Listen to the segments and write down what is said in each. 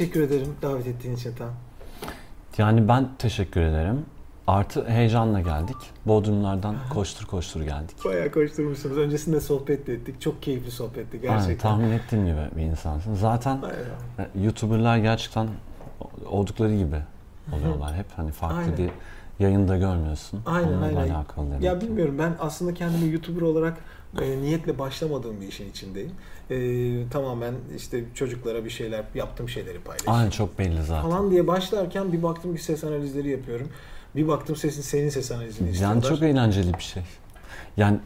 teşekkür ederim davet ettiğin için Tan. Yani ben teşekkür ederim. Artı heyecanla geldik. Bodrumlardan koştur koştur geldik. Bayağı koşturmuşsunuz. Öncesinde sohbet de ettik. Çok keyifli sohbetti gerçekten. Aynen, tahmin ettiğim gibi bir insansın. Zaten Aynen. YouTuber'lar gerçekten oldukları gibi oluyorlar. Hep hani farklı Aynen. bir yayında görmüyorsun. Aynen Onunla aynen. alakalı demek Ya bilmiyorum ben aslında kendimi YouTuber olarak e, niyetle başlamadığım bir işin içindeyim. E, tamamen işte çocuklara bir şeyler yaptığım şeyleri paylaşıyorum. Aynen çok belli zaten. Falan diye başlarken bir baktım ki ses analizleri yapıyorum. Bir baktım sesin senin ses analizini Yani istiyorlar. çok eğlenceli bir şey. Yani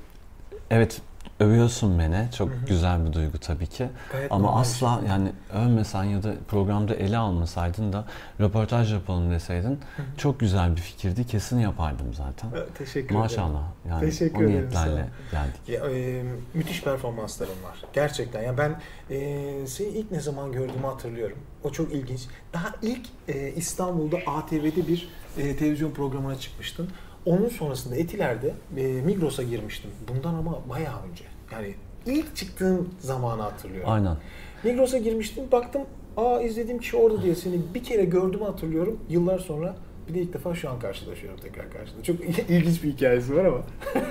evet övüyorsun beni. Çok güzel bir duygu tabii ki. Gayet Ama asla şey. yani övmesen ya da programda ele almasaydın da röportaj yapalım deseydin çok güzel bir fikirdi. Kesin yapardım zaten. Evet, Teşekkür ederim. Maşallah. Yani Teşekkür o niyetlerle geldik. Ya, e, müthiş performanslarım var. Gerçekten. Ya ben e, seni ilk ne zaman gördüğümü hatırlıyorum. O çok ilginç. Daha ilk e, İstanbul'da ATV'de bir e, televizyon programına çıkmıştın. Onun sonrasında Etiler'de e, Migros'a girmiştim. Bundan ama bayağı önce. Yani ilk çıktığın zamanı hatırlıyorum. Aynen. Migros'a girmiştim. Baktım aa izlediğim kişi orada diye seni bir kere gördüğümü hatırlıyorum. Yıllar sonra bir de ilk defa şu an karşılaşıyorum tekrar karşında. Çok ilginç bir hikayesi var ama.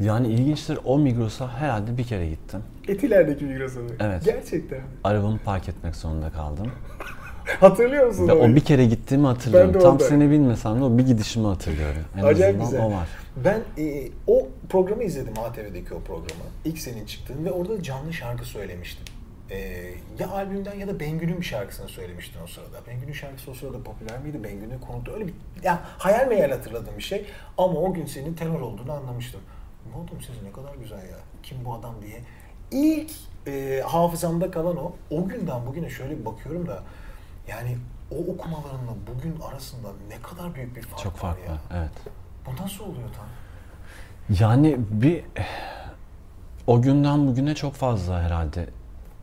Yani ilginçtir o Migros'a herhalde bir kere gittim. Etiler'deki Migros'a mı? Evet. Gerçekten. Arabamı park etmek zorunda kaldım. Hatırlıyor musun? O bir kere gittiğimi hatırlıyorum. Ben de Tam seni bilmesem de o bir gidişimi hatırlıyorum. En Acayip güzel. o var. Ben e, o programı izledim ATV'deki o programı. İlk senin çıktığın ve orada canlı şarkı söylemiştin. E, ya albümden ya da Bengü'nün bir şarkısını söylemiştin o sırada. Bengü'nün şarkısı o sırada popüler miydi? Bengü'nün konutu öyle bir ya hayal meyal hatırladığım bir şey. Ama o gün senin tenor olduğunu anlamıştım. Ne oldu siz ne kadar güzel ya. Kim bu adam diye. İlk e, hafızamda kalan o. O günden bugüne şöyle bir bakıyorum da yani o okumalarınla bugün arasında ne kadar büyük bir fark Çok var farklı. ya. Evet. Bu nasıl oluyor tam? Yani bir o günden bugüne çok fazla herhalde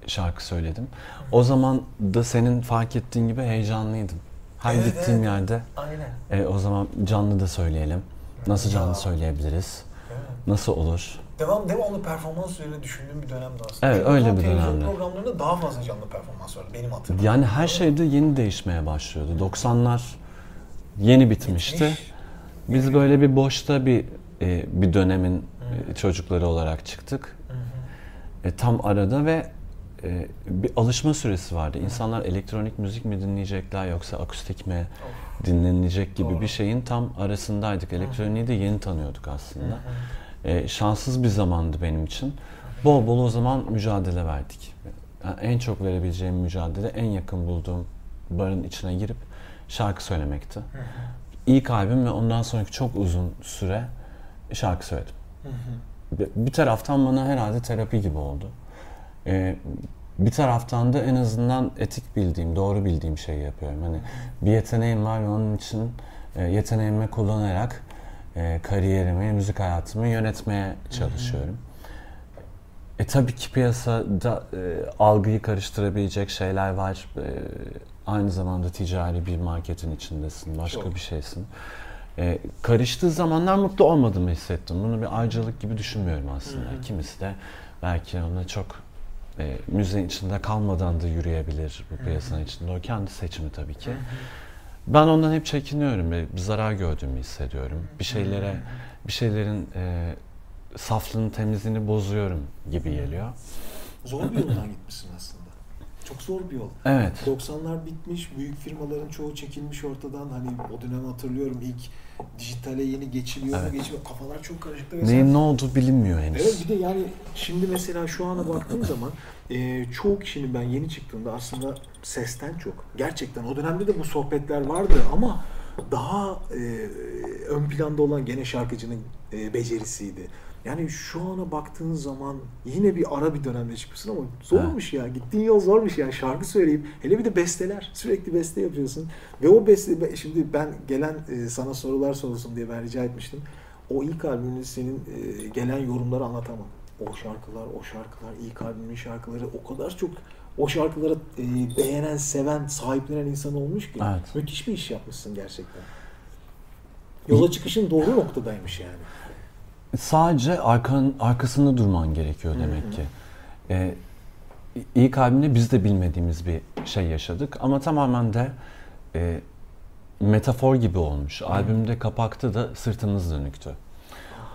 şarkı söyledim. O zaman da senin fark ettiğin gibi heyecanlıydım. Her Evet, gittiğim evet. yerde Aynen. e, o zaman canlı da söyleyelim. Nasıl canlı Ya. söyleyebiliriz? Evet. Nasıl olur? Devam devamlı performans üzerine düşündüğüm bir dönemdi aslında. Evet, Benim öyle bir dönemdi. programlarında daha fazla canlı performans vardı benim hatırladığım. Yani her şey de yeni değişmeye başlıyordu. 90'lar yeni bitmişti. Bitmiş. Biz böyle bir boşta bir e, bir dönemin e, çocukları olarak çıktık. E, tam arada ve e, bir alışma süresi vardı. İnsanlar elektronik müzik mi dinleyecekler yoksa akustik mi dinlenilecek gibi Doğru. bir şeyin tam arasındaydık. Elektroniği de yeni tanıyorduk aslında. E, şanssız bir zamandı benim için. Bol bol o zaman mücadele verdik. Yani en çok verebileceğim mücadele en yakın bulduğum barın içine girip şarkı söylemekti. İlk albüm ve ondan sonraki çok uzun süre şarkı söyledim. Bir- Bir taraftan bana herhalde terapi gibi oldu. Ee, bir taraftan da en azından etik bildiğim, doğru bildiğim şeyi yapıyorum. Hani bir yeteneğim var ve onun için e, yeteneğimi kullanarak e, kariyerimi, müzik hayatımı yönetmeye çalışıyorum. E tabii ki piyasada e, algıyı karıştırabilecek şeyler var. E, aynı zamanda ticari bir marketin içindesin, başka Çok. bir şeysin. E, karıştığı zamanlar mutlu olmadığımı hissettim. Bunu bir ayrıcalık gibi düşünmüyorum aslında. Kimisi de belki ona çok e, müziğin içinde kalmadan da yürüyebilir bu piyasanın içinde. O kendi seçimi tabii ki. Ben ondan hep çekiniyorum ve zarar gördüğümü hissediyorum. Bir şeylere, bir şeylerin e, saflığını, temizliğini bozuyorum gibi geliyor. Zor bir yoldan gitmişsin aslında. Çok zor bir yol. Evet. 90'lar bitmiş, büyük firmaların çoğu çekilmiş ortadan. Hani o dönem hatırlıyorum ilk dijitale yeni geçiliyor mu Evet. geçmiyor. Kafalar çok karışıktı. ve sen- Neyin ne olduğu bilinmiyor henüz. Evet bir de yani şimdi mesela şu ana baktığım zaman e, çoğu kişinin ben yeni çıktığımda aslında sesten çok. Gerçekten o dönemde de bu sohbetler vardı ama daha e, ön planda olan gene şarkıcının e, becerisiydi. Yani şu ana baktığın zaman yine bir ara bir dönemde çıkmışsın ama zormuş ya. Gittiğin yol zormuş yani şarkı söyleyip hele bir de besteler. Sürekli beste yapıyorsun. Ve o beste şimdi ben gelen e, sana sorular sorulsun diye ben rica etmiştim. O ilk albümün senin e, gelen yorumları anlatamam. O şarkılar, o şarkılar, ilk albümün şarkıları o kadar çok o şarkıları e, beğenen, seven, sahiplenen insan olmuş ki. Evet. Müthiş bir iş yapmışsın gerçekten. Yola çıkışın doğru noktadaymış yani. Sadece arkan, arkasında durman gerekiyor demek ki. Ee, iyi kalbimle biz de bilmediğimiz bir şey yaşadık ama tamamen de e, metafor gibi olmuş. Albümde kapakta da sırtımız dönüktü.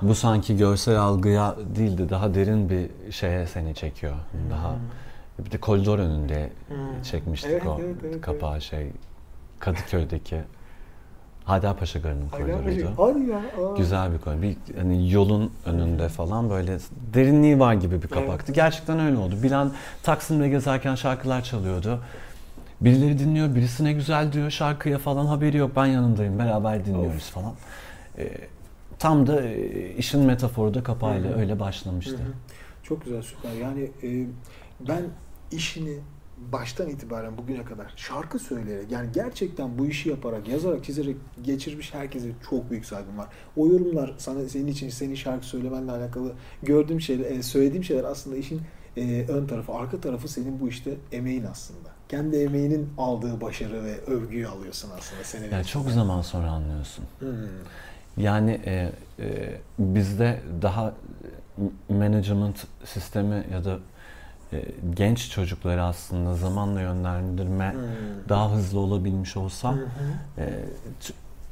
Bu sanki görsel algıya değil de daha derin bir şeye seni çekiyor. Daha bir de koridor önünde çekmiştik Evet, o evet, evet, kapağı şey Kadıköy'deki Haydarpaşa Garı'nın koridoruydu. Hadi ya. aa. Güzel bir koridor. Bir hani yolun önünde falan böyle derinliği var gibi bir kapaktı. Evet. Gerçekten öyle oldu. Bilen Taksim'de gezerken şarkılar çalıyordu. Birileri dinliyor, birisi ne güzel diyor şarkıya falan haberi yok. Ben yanındayım, beraber dinliyoruz falan. Ee, tam da e, işin metaforu da kapağıyla Hı hı. öyle başlamıştı. Hı hı. Çok güzel süper. Yani e, ben işini baştan itibaren bugüne kadar şarkı söyleyerek yani gerçekten bu işi yaparak, yazarak, çizerek geçirmiş herkese çok büyük saygım var. O yorumlar sana senin için senin şarkı söylemenle alakalı gördüğüm şeyler, e, söylediğim şeyler aslında işin e, ön tarafı, arka tarafı senin bu işte emeğin aslında. Kendi emeğinin aldığı başarı ve övgüyü alıyorsun aslında seneler Yani çok zaman sonra anlıyorsun. Hmm. Yani e, e, bizde daha management sistemi ya da genç çocukları aslında zamanla yönlendirme Hmm. daha hızlı olabilmiş olsa Hı hı. e,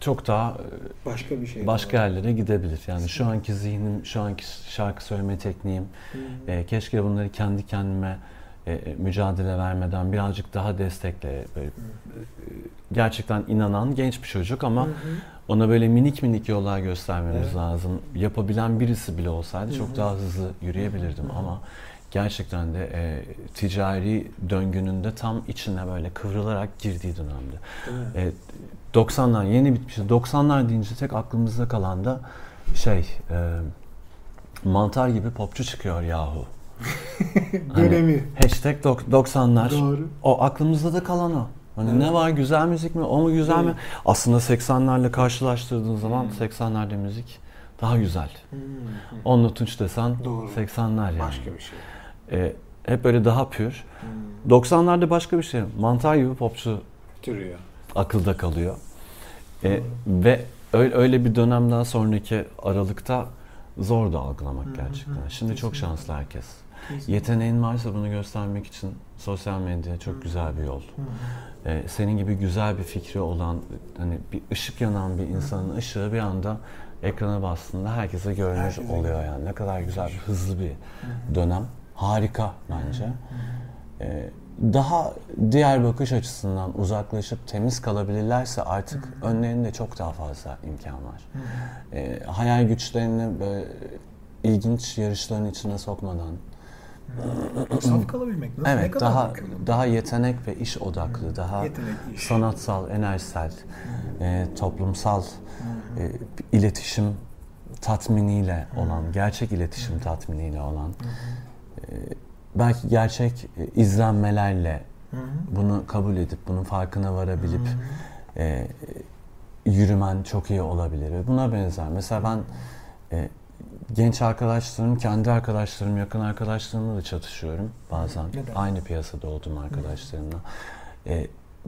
çok daha e, Başka bir şey. başka var. yerlere gidebilir. Yani şu anki zihnim, şu anki şarkı söyleme tekniğim, hı. e, keşke bunları kendi kendime e, e, mücadele vermeden birazcık daha destekle, böyle, e, gerçekten inanan genç bir çocuk ama Hı hı. ona böyle minik minik yollar göstermemiz Evet. lazım. Yapabilen birisi bile olsaydı Hı çok daha hızlı yürüyebilirdim Hı hı. ama gerçekten de e, ticari döngünün de tam içine böyle kıvrılarak girdiği dönemde. Değil mi? E, 90'lar yeni bitmişti. 90'lar deyince tek aklımızda kalan da şey e, mantar gibi popçu çıkıyor yahu. Hani Dönemi. Hashtag dok- 90'lar. Doğru. O aklımızda da kalan o. Hani Evet. ne var güzel müzik mi? O mu güzel mi? Evet. Aslında 80'lerle karşılaştırdığın zaman Hmm. 80'lerde müzik daha güzel. Hı. Onunla Tunç desen Doğru. 80'ler yani. Başka bir şey. E, hep böyle daha pür. Hmm. 90'larda başka bir şey. Mantar gibi popçu Türüyor. akılda kalıyor. E, ve öyle, öyle bir dönemden sonraki aralıkta zor da algılamak hı gerçekten. Şimdi çok Kesinlikle. şanslı herkes. Kesinlikle. Yeteneğin varsa bunu göstermek için sosyal medya çok güzel bir yol. Hı. Ee, senin gibi güzel bir fikri olan, hani bir ışık yanan bir insanın ışığı bir anda ekrana bastığında herkese görünür Herkese oluyor yani. Ne kadar güzel, bir, hızlı bir dönem. Harika bence. Ee, daha diğer bakış açısından uzaklaşıp temiz kalabilirlerse artık önlerinde çok daha fazla imkan var. Ee, hayal güçlerini böyle ilginç yarışların içine sokmadan, Saf kalabilmek nasıl? ne evet kadar daha mümkün daha yetenek ve iş odaklı, daha Yetenek, iş. sanatsal, enerjisel, e, toplumsal e, iletişim tatminiyle olan, gerçek iletişim tatminiyle olan, belki gerçek e, izlenmelerle Hı hı. bunu kabul edip bunun farkına varabilip hı. e, yürümen çok iyi olabilir ve buna benzer. Mesela ben e, genç arkadaşlarım, kendi arkadaşlarım, yakın arkadaşlarımla da çatışıyorum bazen. Neden? Aynı piyasada olduğum arkadaşlarımla. E,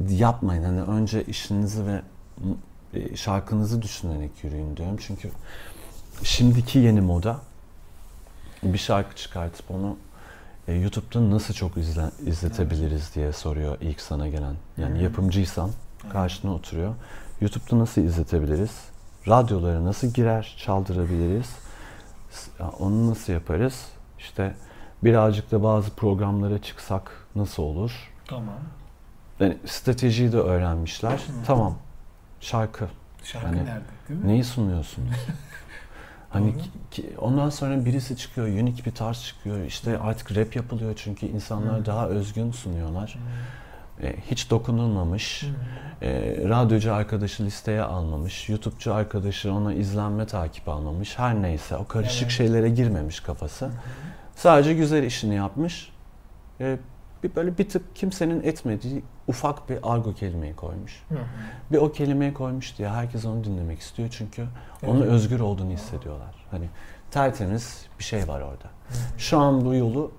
yapmayın hani önce işinizi ve e, şarkınızı düşünerek yürüyün diyorum. Çünkü şimdiki yeni moda bir şarkı çıkartıp onu e, YouTube'da nasıl çok izle, izletebiliriz diye soruyor ilk sana gelen. Yani Hı. yapımcıysan karşına oturuyor. YouTube'da nasıl izletebiliriz? Radyolara nasıl girer, çaldırabiliriz? Onu nasıl yaparız? İşte birazcık da bazı programlara çıksak nasıl olur? Tamam. Yani stratejiyi de öğrenmişler. Tamam. Şarkı. Şarkı Hani nerede? Değil mi? Neyi sunuyorsunuz? hani ki- ondan sonra birisi çıkıyor, unik bir tarz çıkıyor. İşte artık rap yapılıyor çünkü insanlar Hı. daha özgün sunuyorlar. Hı E, hiç dokunulmamış. hı. E, radyocu arkadaşı listeye almamış. YouTube'cu arkadaşı ona izlenme takip almamış. Her neyse o karışık Evet. şeylere girmemiş kafası. Hı. Sadece güzel işini yapmış. E, bir böyle bir tık kimsenin etmediği ufak bir argo kelimeyi koymuş. Hı hı. Bir o kelimeyi koymuş diye herkes onu dinlemek istiyor çünkü Evet. onu özgür olduğunu hissediyorlar. Hani tertemiz bir şey var orada. Hı hı. Şu an bu yolu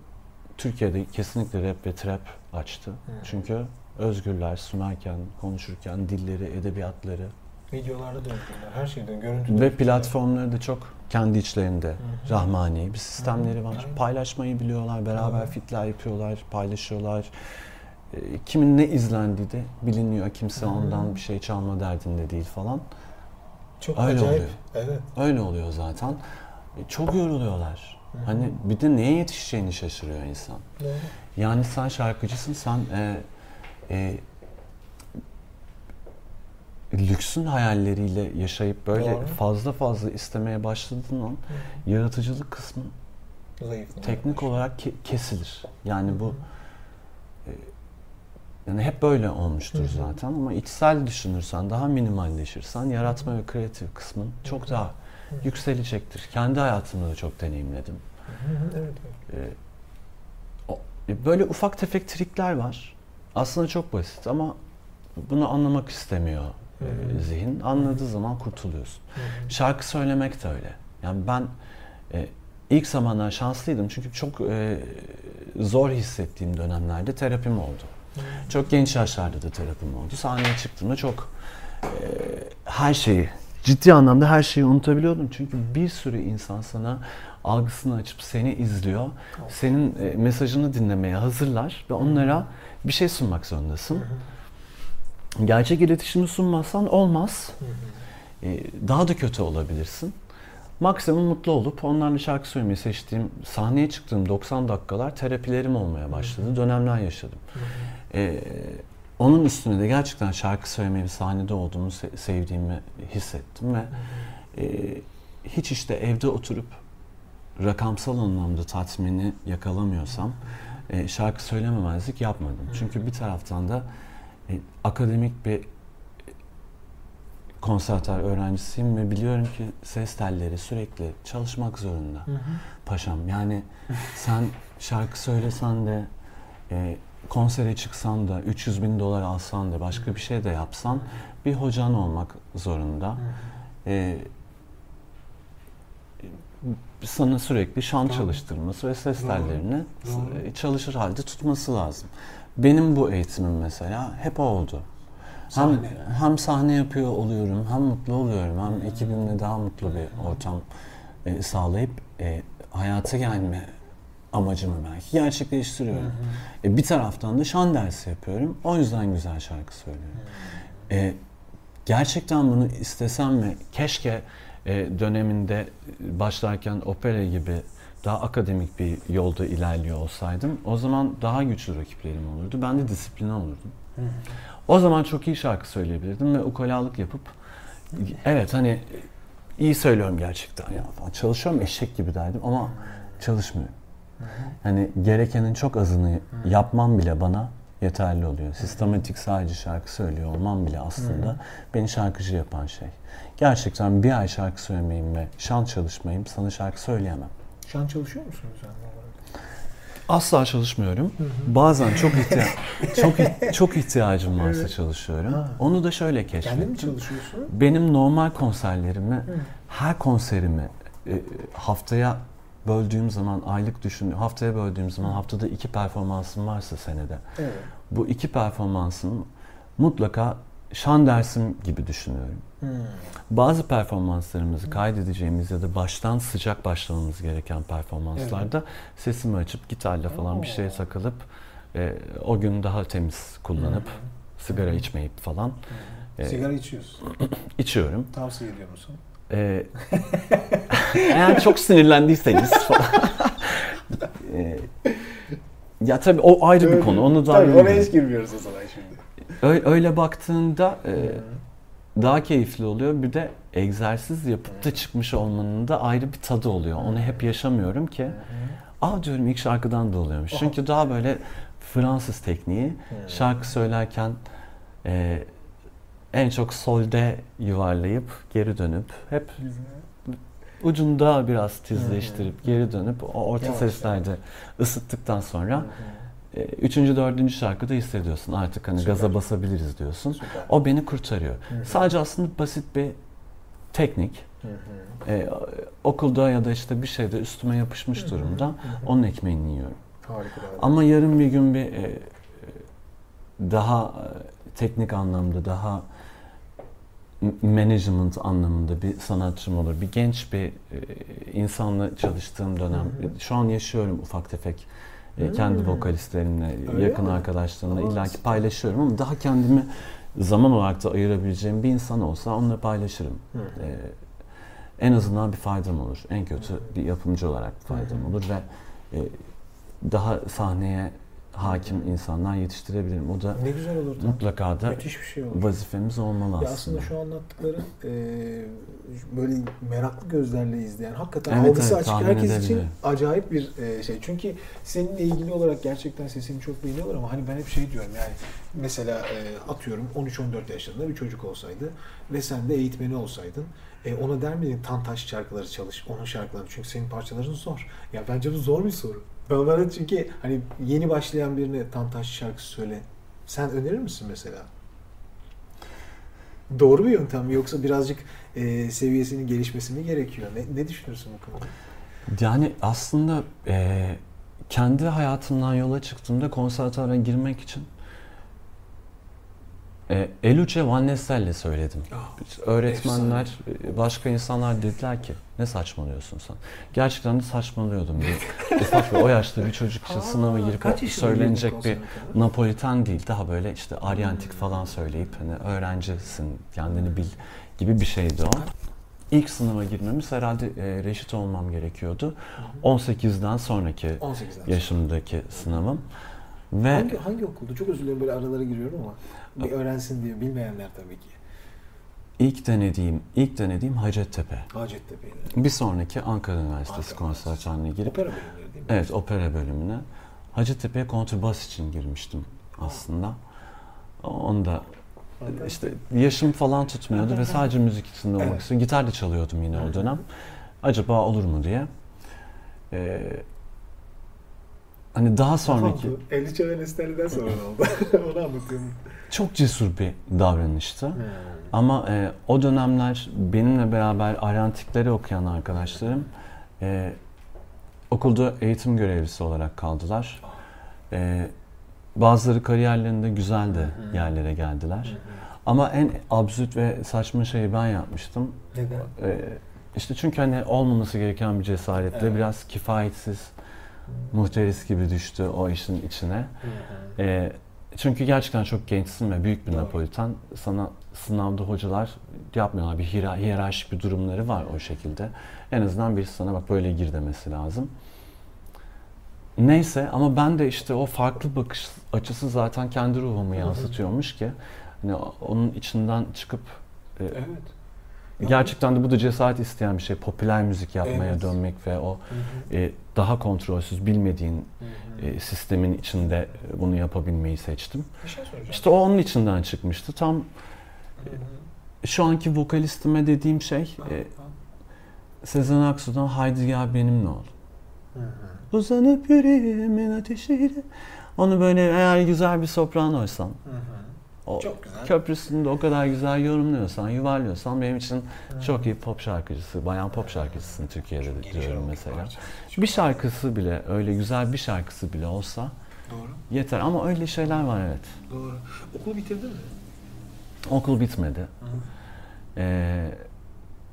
Türkiye'de kesinlikle rap ve trap açtı. Hı. Çünkü özgürler sunarken, konuşurken dilleri, edebiyatları Videolarda döndüler, her şeyden görüntüde. Ve platformları da çok kendi içlerinde Hı-hı. rahmani bir sistemleri var. Hı-hı. Paylaşmayı biliyorlar, beraber Hı-hı. fitler yapıyorlar, paylaşıyorlar. E, kimin ne izlendiği de biliniyor. Kimse Hı-hı. ondan bir şey çalma derdinde değil falan. Çok Öyle acayip. oluyor. Evet. Öyle oluyor zaten. E, çok yoruluyorlar. Hı-hı. Hani bir de neye yetişeceğini şaşırıyor insan. Doğru. Yani sen şarkıcısın, sen e, e, lüksün hayalleriyle yaşayıp böyle Doğru. fazla fazla istemeye başladığın an Hı. yaratıcılık kısmı Zayıflamaya teknik başlıyor. olarak ke- kesilir. Yani bu e, yani hep böyle olmuştur Hı. zaten ama içsel düşünürsen, daha minimalleşirsen yaratma ve kreatif kısmın çok daha Hı. yükselecektir. Kendi hayatımda da çok deneyimledim. Evet. evet. E, böyle ufak tefek trikler var. Aslında çok basit ama bunu anlamak istemiyor e, zihin. Anladığı zaman kurtuluyorsun. Hı-hı. Şarkı söylemek de öyle. Yani ben e, ilk zamanlar şanslıydım çünkü çok e, zor hissettiğim dönemlerde terapim oldu. Çok genç yaşlarda da terapim oldu. Sahneye çıktığımda çok e, her şeyi ciddi anlamda her şeyi unutabiliyordum. Çünkü bir sürü insan sana algısını açıp seni izliyor. Senin e, mesajını dinlemeye hazırlar ve onlara bir şey sunmak zorundasın. Hı hı gerçek iletişimi sunmazsan olmaz. Ee, daha da kötü olabilirsin. Maksimum mutlu olup onlarla şarkı söylemeyi seçtiğim, sahneye çıktığım 90 dakikalar terapilerim olmaya başladı. Dönemler yaşadım. Ee, onun üstüne de gerçekten şarkı söylemeyi, sahnede olduğumu sevdiğimi hissettim ve e, hiç işte evde oturup rakamsal anlamda tatmini yakalamıyorsam e, şarkı söylememezlik yapmadım. Çünkü bir taraftan da e, akademik bir konservatuar öğrencisiyim ve biliyorum ki ses telleri sürekli çalışmak zorunda. Hı hı. Paşam yani sen şarkı söylesen de e, konsere çıksan da 300 bin dolar alsan da başka bir şey de yapsan bir hocan olmak zorunda. Hı hı. E, sana sürekli şan tamam. çalıştırması ve ses tellerini Doğru. çalışır halde tutması lazım. Benim bu eğitimim mesela hep oldu. Sahne. Hem, hem sahne yapıyor oluyorum, hem mutlu oluyorum, hem ekibimle daha mutlu bir ortam e, sağlayıp e, hayata gelme amacımı belki gerçekleştiriyorum. Hı hı. E, bir taraftan da şan dersi yapıyorum. O yüzden güzel şarkı söylüyorum. Hı hı. E, gerçekten bunu istesem ve keşke e, döneminde başlarken opera gibi daha akademik bir yolda ilerliyor olsaydım o zaman daha güçlü rakiplerim olurdu. Ben de disipline olurdum. O zaman çok iyi şarkı söyleyebilirdim ve ukalalık yapıp evet hani iyi söylüyorum gerçekten ya çalışıyorum eşek gibi derdim ama çalışmıyorum. Hani gerekenin çok azını yapmam bile bana yeterli oluyor. Sistematik sadece şarkı söylüyor olmam bile aslında beni şarkıcı yapan şey. Gerçekten bir ay şarkı söylemeyeyim ve şan çalışmayayım sana şarkı söyleyemem. Şu an çalışıyor musunuz olarak? Asla çalışmıyorum. Hı hı. Bazen çok ihtiya çok çok ihtiyacım varsa evet. çalışıyorum. Ha. Onu da şöyle keşfettim. Kendin mi çalışıyorsun? Benim normal konserlerimi, hı. her konserimi e, haftaya böldüğüm zaman aylık düşün haftaya böldüğüm zaman haftada iki performansım varsa senede. Evet. Bu iki performansın mutlaka şan dersim gibi düşünüyorum. Hmm. Bazı performanslarımızı hmm. kaydedeceğimiz ya da baştan sıcak başlamamız gereken performanslarda evet. sesimi açıp gitarla falan Oo. bir şeye takılıp e, o gün daha temiz kullanıp hmm. sigara hmm. içmeyip falan. Hmm. E, sigara içiyorsun. İçiyorum. Tavsiye ediyor musun? E, eğer çok sinirlendiyseniz falan. e, ya tabii o ayrı Öyle, bir konu. Onu da tabii oraya hiç girmiyoruz o zaman şimdi. Öyle, öyle baktığında e, daha keyifli oluyor. Bir de egzersiz yapıp da çıkmış olmanın da ayrı bir tadı oluyor. Onu hep yaşamıyorum ki. Aa diyorum ilk şarkıdan da oluyormuş. Çünkü daha böyle Fransız tekniği şarkı söylerken e, en çok solde yuvarlayıp geri dönüp hep ucunda biraz tizleştirip geri dönüp o orta seslerde ısıttıktan sonra e, üçüncü, dördüncü şarkıda hissediyorsun artık hani Süper. gaza basabiliriz diyorsun. Süper. O beni kurtarıyor. Hı-hı. Sadece aslında basit bir teknik. Ee, okulda ya da işte bir şeyde üstüme yapışmış Hı-hı. durumda. Hı-hı. Onun ekmeğini yiyorum. Harika. Ama yarın bir gün bir e, daha e, teknik anlamda daha management anlamında bir sanatçım olur. Bir genç bir e, insanla çalıştığım dönem. Şu an yaşıyorum ufak tefek e, kendi vokalistlerimle, Öyle yakın mi? arkadaşlarımla Aa, illaki paylaşıyorum ama daha kendimi zaman olarak da ayırabileceğim bir insan olsa onunla paylaşırım. Hı. E, en azından bir faydam olur. En kötü bir yapımcı olarak bir faydam olur ve e, daha sahneye hakim insanlar yetiştirebilirim. O da Ne güzel olur. mutlaka da Müthiş bir şey olur. vazifemiz olmalı Ya aslında. aslında şu anlattıkların e, böyle meraklı gözlerle izleyen, hakikaten Evet, algısı evet, açık herkes için edebiliyorum. acayip bir e, şey. Çünkü seninle ilgili olarak gerçekten sesini çok beğeniyorlar ama hani ben hep şey diyorum yani mesela e, atıyorum 13-14 yaşlarında bir çocuk olsaydı ve sen de eğitmeni olsaydın e, ona der miydin Tantaş şarkıları çalış, onun şarkıları çünkü senin parçaların zor. Ya bence bu zor bir soru. Ben bana çünkü hani yeni başlayan birine Tantaş şarkısı söyle. Sen önerir misin mesela? Doğru bir yöntem mi yoksa birazcık e, seviyesinin gelişmesi mi gerekiyor? Ne, ne düşünürsün bu konuda? Yani aslında e, kendi hayatımdan yola çıktığımda konservatuara girmek için e, Eluce Van Nestel'le söyledim. Öğretmenler, e, başka insanlar dediler ki ne saçmalıyorsun sen? Gerçekten de saçmalıyordum. Bir, ufak bir o yaşta bir çocuk için sınava girip söylenecek bir? Napoliten değil. Daha böyle işte Aryantik falan söyleyip hani öğrencisin, kendini bil gibi bir şeydi o. İlk sınava girmemiz herhalde e, reşit olmam gerekiyordu. 18'den sonraki 18'den sonra. yaşımdaki sınavım. Ve Hangi, hangi okuldu? Çok özür dilerim böyle aralara giriyorum ama bir öğrensin diye bilmeyenler tabii ki. İlk denediğim, ilk denediğim Hacettepe. Hacettepe'yle. Bir sonraki Ankara Üniversitesi Ankara konservatuarına girip Opera bölümleri değil mi? Evet, opera bölümüne. Hacettepe'ye kontrbas için girmiştim aslında. Onu da işte yaşım falan tutmuyordu ve sadece müzik içinde olmak Evet. istiyorum. Gitar da çalıyordum yine o dönem. Acaba olur mu diye. Ee, hani daha sonraki Oldu. Eliçe ve Nestel'den sonra oldu? Onu anlatıyorum. çok cesur bir davranıştı. Ama e, o dönemler benimle beraber arantikleri okuyan arkadaşlarım e, okulda eğitim görevlisi olarak kaldılar. E, bazıları kariyerlerinde güzel de yerlere geldiler. Ama en absürt ve saçma şeyi ben yapmıştım. Neden? E, işte çünkü hani olmaması gereken bir cesaretle Evet. biraz kifayetsiz, muhteris gibi düştü o işin içine. E, çünkü gerçekten çok gençsin ve büyük bir Doğru. Napolitan. Sana sınavda hocalar yapmıyorlar. Bir hiyer- hiyerarşik bir durumları var o şekilde. En azından birisi sana bak böyle gir demesi lazım. Neyse ama ben de işte o farklı bakış açısı zaten kendi ruhumu yansıtıyormuş ki hani onun içinden çıkıp e, Evet. gerçekten de bu da cesaret isteyen bir şey. Popüler müzik yapmaya Evet. dönmek ve o Hı hı. e, daha kontrolsüz bilmediğin Hı hı. e, sistemin içinde e, bunu yapabilmeyi seçtim. Bir şey soracağım. İşte o onun içinden çıkmıştı. Tam Hı hı. şu anki vokalistime dediğim şey e, Sezen Aksu'dan Haydi Gel Benimle Ol. Hı hı. Uzanıp yüreğimin ateşiyle. Onu böyle eğer güzel bir sopranoysan, Hı hı. o Çok güzel. köprüsünde o kadar güzel yorumluyorsan, yuvarlıyorsan benim için çok iyi pop şarkıcısı, bayan pop şarkıcısın Türkiye'de de diyorum mesela. parça. Bir şarkısı bile, öyle güzel bir şarkısı bile olsa Doğru. yeter. Ama öyle şeyler var evet. Doğru. Okulu bitirdin mi? Okul bitmedi. Ee,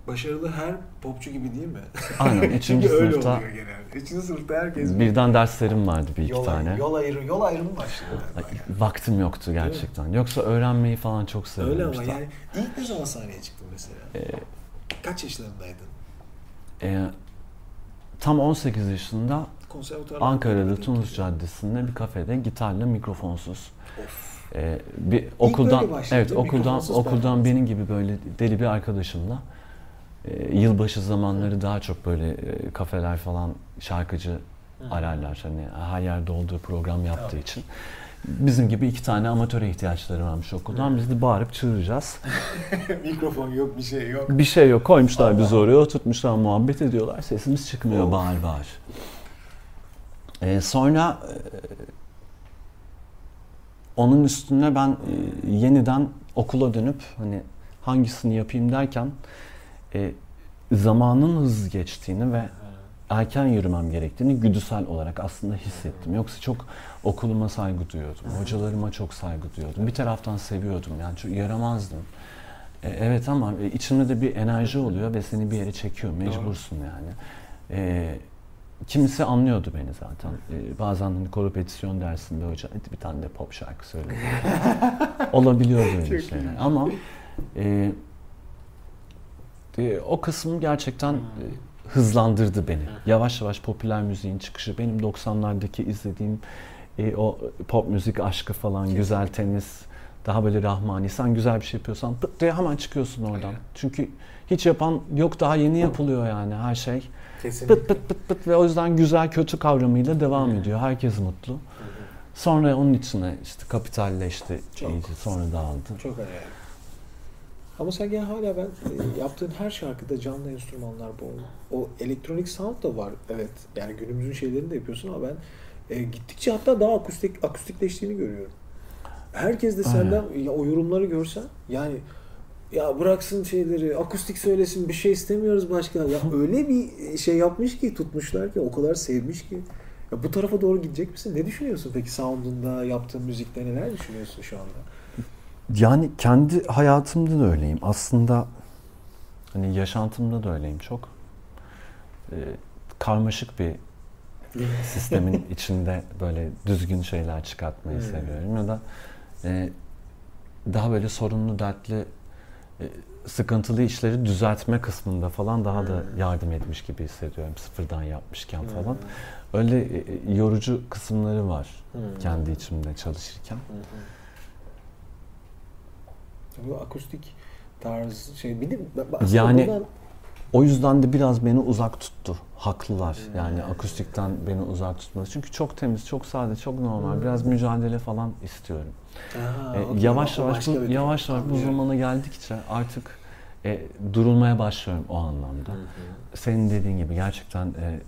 Başarılı her popçu gibi değil mi? aynen Çünkü üçüncü öyle sınıfta oluyor genelde. Üçüncü sınıfta herkes birden derslerim vardı bir iki yol, tane. yol ayrımı, yol ayrımı yani. Vaktim yoktu gerçekten. Yoksa öğrenmeyi falan çok Öyle seviyorum. ama işte. yani ilk ne zaman sahneye çıktın mesela? Ee, Kaç yaşlarındaydın? e, tam 18 yaşında Ankara'da Tunus Caddesi'nde bir kafede gitarla mikrofonsuz. Of. e, bir böyle okuldan başladı, evet okuldan okuldan benim gibi böyle deli bir arkadaşımla e, yılbaşı zamanları daha çok böyle e, kafeler falan şarkıcı ararlar hani her yerde olduğu program yaptığı Tabii. için. Bizim gibi iki tane amatöre ihtiyaçları varmış okuldan. Biz de bağırıp çığıracağız. Mikrofon yok, bir şey yok. Bir şey yok. Koymuşlar bizi Allah. oraya, oturtmuşlar, muhabbet ediyorlar. Sesimiz çıkmıyor Of. bağır bağır. Ee, sonra e, onun üstüne ben e, yeniden okula dönüp hani hangisini yapayım derken e, zamanın hızlı geçtiğini ve erken yürümem gerektiğini güdüsel olarak aslında hissettim. Yoksa çok okuluma saygı duyuyordum. Hocalarıma çok saygı duyuyordum. Bir taraftan seviyordum yani çok yaramazdım. E, evet ama içinde de bir enerji oluyor ve seni bir yere çekiyor. Mecbursun yani. E, kimisi anlıyordu beni zaten. E, bazen hani korepetisyonu dersinde hoca hadi bir tane de pop şarkı söyle. Olabiliyor böyle şeyler. Ama e, e, o kısmı gerçekten e, hızlandırdı beni. Yavaş yavaş popüler müziğin çıkışı, benim 90'lardaki izlediğim e, o pop müzik aşkı falan, güzel tenis, daha böyle rahmani. Sen güzel bir şey yapıyorsan pıt diye hemen çıkıyorsun oradan. Çünkü hiç yapan yok daha yeni yapılıyor yani her şey. Kesinlikle. Pıt pıt pıt pıt ve o yüzden güzel kötü kavramıyla devam ediyor. Herkes mutlu. Sonra onun içine işte kapitalleşti Çok. iyice sonra dağıldı. Çok önemli. Ama sen gene hala ben e, yaptığın her şarkıda canlı enstrümanlar bol. O elektronik sound da var. Evet. Yani günümüzün şeylerini de yapıyorsun ama ben e, gittikçe hatta daha akustik akustikleştiğini görüyorum. Herkes de senden ya, o yorumları görsen yani ya bıraksın şeyleri akustik söylesin bir şey istemiyoruz başka. Ya öyle bir şey yapmış ki tutmuşlar ki o kadar sevmiş ki. Ya bu tarafa doğru gidecek misin? Ne düşünüyorsun peki sound'unda, yaptığın müzikte neler düşünüyorsun şu anda? Yani kendi hayatımda da öyleyim. Aslında hani yaşantımda da öyleyim çok. Ee, karmaşık bir sistemin içinde böyle düzgün şeyler çıkartmayı seviyorum ya da e, daha böyle sorunlu, dertli, e, sıkıntılı işleri düzeltme kısmında falan daha da yardım etmiş gibi hissediyorum sıfırdan yapmışken falan. Öyle e, yorucu kısımları var kendi içimde çalışırken. Bu akustik tarz şey bir de yani. O yüzden de biraz beni uzak tuttu. Haklılar. Yani akustikten beni uzak tutması. Çünkü çok temiz, çok sade, çok normal. Hmm. Biraz mücadele falan istiyorum. Aa, okay. yavaş yavaş bu, yavaş yavaş bu zamana geldikçe artık e, durulmaya başlıyorum o anlamda. Hı Senin dediğin gibi gerçekten e,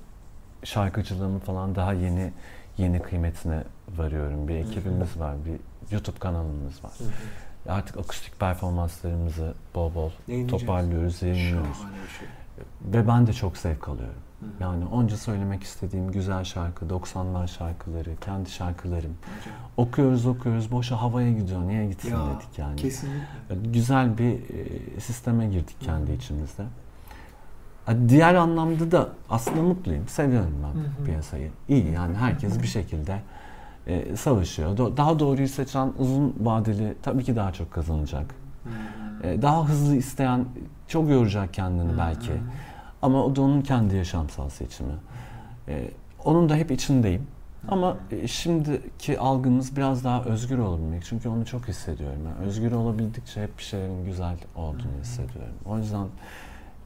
şarkıcılığımın falan daha yeni yeni kıymetine varıyorum. Bir ekibimiz var, bir YouTube kanalımız var. Hı hı artık akustik performanslarımızı bol bol toparlıyoruz, yayınlıyoruz. Şey. Ve ben de çok zevk alıyorum. Hı. Yani onca söylemek istediğim güzel şarkı, 90'lar şarkıları, kendi şarkılarım. Hocam. Okuyoruz okuyoruz, boşa havaya gidiyor. Niye gitsin ya, dedik yani. Kesinlikle. Güzel bir e, sisteme girdik kendi Hı. içimizde. Diğer anlamda da aslında mutluyum. Seviyorum ben Hı. piyasayı. İyi yani herkes bir şekilde e, savaşıyor. Daha doğruyu seçen uzun vadeli tabii ki daha çok kazanacak. E, daha hızlı isteyen çok yoracak kendini belki. Ama o da onun kendi yaşamsal seçimi. E, onun da hep içindeyim. Ama e, şimdiki algımız biraz daha özgür olabilmek. Çünkü onu çok hissediyorum. Yani özgür olabildikçe hep bir şeylerin güzel olduğunu hissediyorum. O yüzden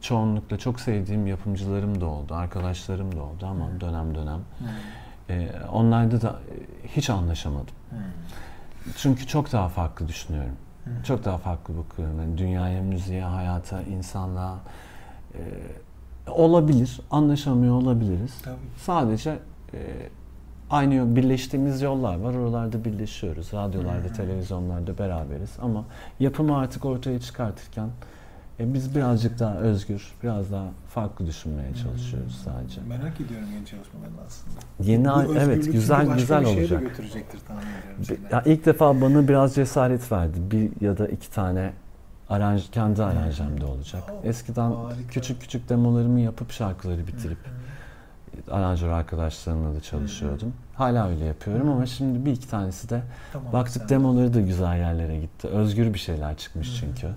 çoğunlukla çok sevdiğim yapımcılarım da oldu, arkadaşlarım da oldu ama dönem dönem. E, onlarda da hiç anlaşamadım. Hmm. Çünkü çok daha farklı düşünüyorum. Hmm. Çok daha farklı bakıyorum. Yani dünyaya, müziğe, hayata, insanlığa e, olabilir, anlaşamıyor olabiliriz. Tabii. Sadece e, aynı birleştiğimiz yollar var. Oralarda birleşiyoruz. Radyolarda, hmm. televizyonlarda beraberiz. Ama yapımı artık ortaya çıkartırken e biz birazcık daha özgür, biraz daha farklı düşünmeye hmm. çalışıyoruz hmm. sadece. Merak ediyorum yeni çalışmalarını aslında. Yeni evet güzel güzel olacak. götürecektir tahmin ediyorum. Ya ilk defa bana biraz cesaret verdi. Bir ya da iki tane aranj kendi hmm. aranjemde olacak. Oh, Eskiden harika. küçük küçük demolarımı yapıp şarkıları bitirip hmm aranjör arkadaşlarımla da çalışıyordum. Hı-hı. Hala öyle yapıyorum Hı-hı. ama şimdi bir iki tanesi de tamam, baktık demoları da güzel yerlere gitti. Özgür bir şeyler çıkmış Hı-hı. çünkü.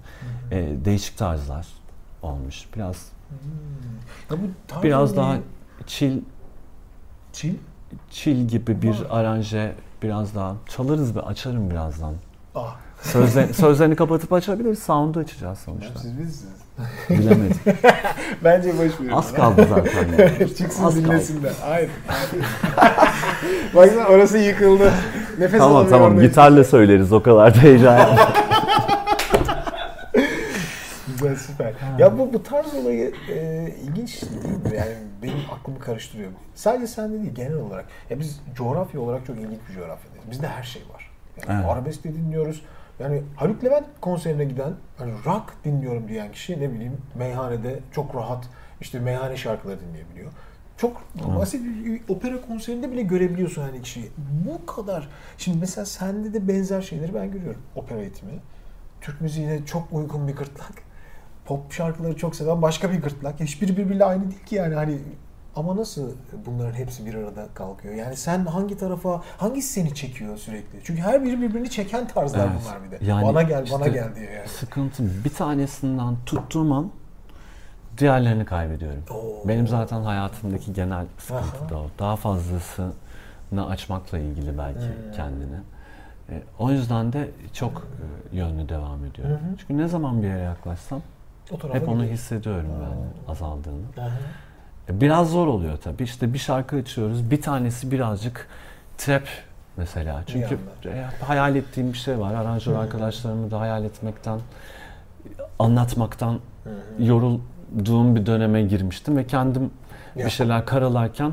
Ee, değişik tarzlar olmuş. Biraz ya bu biraz ne? daha chill chill chill gibi bir Aa. aranje biraz daha çalarız ve açarım birazdan. Ah. Sözler, sözlerini kapatıp açabiliriz. Sound'u açacağız sonuçta. Siz bizsiniz. Bilemedim. Bence boş verin. Az kaldı zaten. Yani. Çıksın Az dinlesinler. Hayır. Baksana orası yıkıldı. Nefes tamam tamam gitarla söyleriz o kadar da heyecan Güzel süper. Ha. Ya bu bu tarz olayı e, ilginç değil mi? Yani benim aklımı karıştırıyor. Sadece sende değil genel olarak. Ya biz coğrafya olarak çok ilginç bir coğrafyadayız. Bizde her şey var. Yani evet. arabesk de dinliyoruz. Yani Haluk Levent konserine giden hani rock dinliyorum diyen kişi ne bileyim meyhanede çok rahat işte meyhane şarkıları dinleyebiliyor. Çok basit bir opera konserinde bile görebiliyorsun hani kişiyi. Bu kadar. Şimdi mesela sende de benzer şeyleri ben görüyorum opera eğitimi. Türk müziğine çok uygun bir gırtlak. Pop şarkıları çok seven başka bir gırtlak. Hiçbiri birbiriyle aynı değil ki yani hani ama nasıl bunların hepsi bir arada kalkıyor? Yani sen hangi tarafa, hangisi seni çekiyor sürekli? Çünkü her biri birbirini çeken tarzlar Evet. bunlar bir de. Yani bana gel, bana işte gel diye yani. Sıkıntı bir tanesinden tuttuğum an diğerlerini kaybediyorum. Oo. Benim zaten hayatımdaki genel sıkıntı Aha. da o. Daha fazlasını açmakla ilgili belki Hmm. kendini. E, o yüzden de çok e, yönlü devam ediyorum. Hı hı. Çünkü ne zaman bir yere yaklaşsam hep onu gidiyor. hissediyorum ben azaldığını. Aha. E, Biraz zor oluyor tabii. İşte bir şarkı açıyoruz. Bir tanesi birazcık trap mesela. Çünkü e, hayal ettiğim bir şey var. Aranjör arkadaşlarımı da hayal etmekten, anlatmaktan yorulduğum bir döneme girmiştim ve kendim bir şeyler karalarken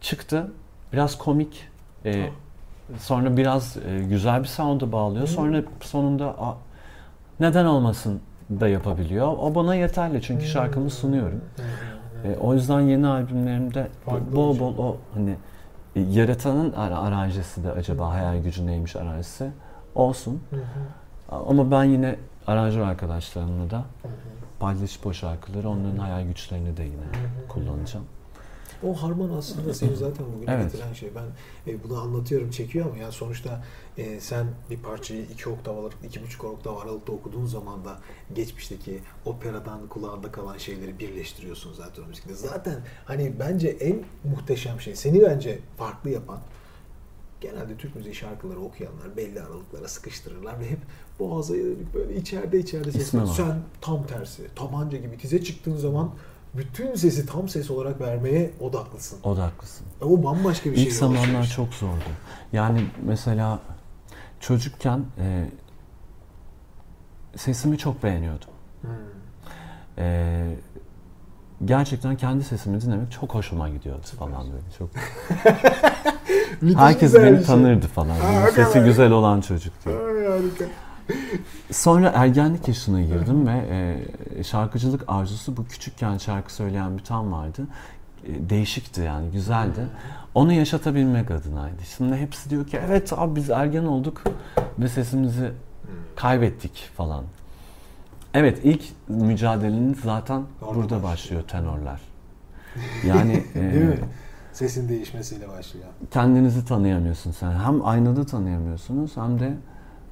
çıktı. Biraz komik. e, sonra biraz e, güzel bir sound'a bağlıyor. Sonra sonunda "Aa, neden olmasın da yapabiliyor. O bana yeterli çünkü şarkımı sunuyorum. Hı hı hı. E, o yüzden yeni albümlerimde Farklı bol bol o hani e, yaratanın ara- aranjesi de acaba hayal gücü neymiş aranjesi olsun. Hı hı. Ama ben yine aranjör arkadaşlarımla da Hı hı. paylaşıp o şarkıları onların hayal güçlerini de yine kullanacağım. O harman aslında seni zaten bugün Evet. getiren şey. Ben e, bunu anlatıyorum çekiyor ama yani sonuçta e, sen bir parçayı iki oktav alıp iki buçuk oktav aralıkta okuduğun zaman da geçmişteki operadan kulağında kalan şeyleri birleştiriyorsun zaten o müzikte. Zaten hani bence en muhteşem şey seni bence farklı yapan genelde Türk müziği şarkıları okuyanlar belli aralıklara sıkıştırırlar ve hep boğaza böyle içeride içeride ses. Sen tam tersi. Tabanca gibi tize çıktığın zaman bütün sesi tam ses olarak vermeye odaklısın. O da haklısın. E, O bambaşka bir şey. İlk zamanlar çok zordu. Yani mesela çocukken e, sesimi çok beğeniyordum. Hmm. E, gerçekten kendi sesimi dinlemek çok hoşuma gidiyordu falan böyle. Çok herkes beni şey. tanırdı falan. Ha, sesi güzel olan çocuk diye. Harika. Sonra ergenlik yaşına girdim ve e, şarkıcılık arzusu bu küçükken şarkı söyleyen bir tam vardı. E, değişikti yani güzeldi. Onu yaşatabilmek adınaydı. Şimdi hepsi diyor ki evet abi biz ergen olduk ve sesimizi kaybettik falan. Evet ilk mücadeleniz zaten Orada burada başlıyor. başlıyor tenorlar. Yani e, Değil mi? Sesin değişmesiyle başlıyor. kendinizi tanıyamıyorsun sen. Hem aynada tanıyamıyorsunuz hem de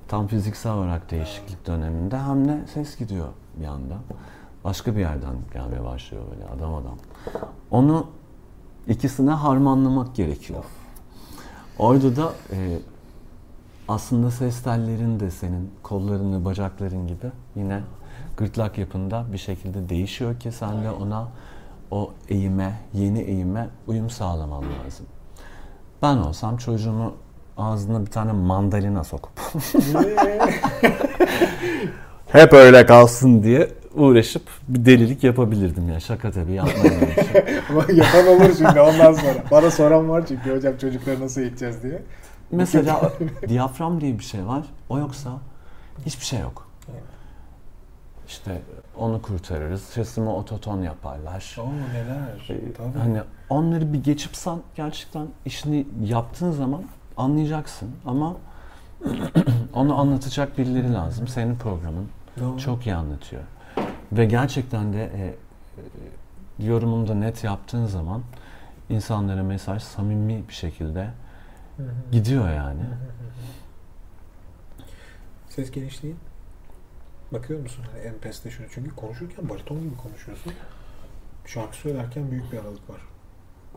tam fiziksel olarak değişiklik döneminde hem de ses gidiyor bir anda. Başka bir yerden gelmeye başlıyor böyle adam adam. Onu ikisine harmanlamak gerekiyor. Orada da e, aslında ses tellerin de senin kollarını, bacakların gibi yine gırtlak yapında bir şekilde değişiyor ki sen de ona o eğime, yeni eğime uyum sağlaman lazım. Ben olsam çocuğumu ağzına bir tane mandalina sokup hep öyle kalsın diye uğraşıp bir delilik yapabilirdim ya. Şaka tabii bir şey. Ama yapan olur şimdi ondan sonra. Bana soran var çünkü hocam çocukları nasıl eğiteceğiz diye. Mesela diyafram diye bir şey var. O yoksa hiçbir şey yok. İşte onu kurtarırız. Sesimi ototon yaparlar. Oo neler. Ee, Tabii. Hani onları bir geçipsen gerçekten işini yaptığın zaman anlayacaksın ama onu anlatacak birileri lazım. Senin programın Doğru. çok iyi anlatıyor. Ve gerçekten de e, e, yorumunu da net yaptığın zaman insanlara mesaj samimi bir şekilde gidiyor yani. Ses genişliği. Bakıyor musun hani en peste şunu çünkü konuşurken bariton gibi konuşuyorsun. Şarkı söylerken büyük bir aralık var.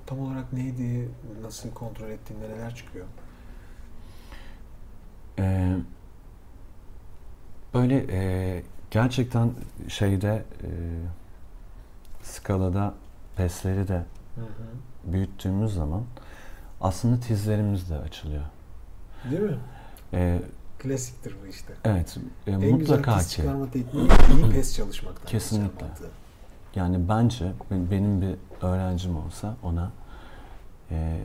Tam olarak neydi, nasıl kontrol ettiğinde neler çıkıyor? Ee, böyle e, gerçekten şeyde e, skalada pesleri de Hı hı. büyüttüğümüz zaman aslında tizlerimiz de açılıyor. Değil mi? Ee, Klasiktir bu işte. evet, e, en güzel mutlaka tiz ki. çıkarma tekniği iyi pes çalışmaktan. Kesinlikle. Yani bence ben- benim bir öğrencim olsa ona e,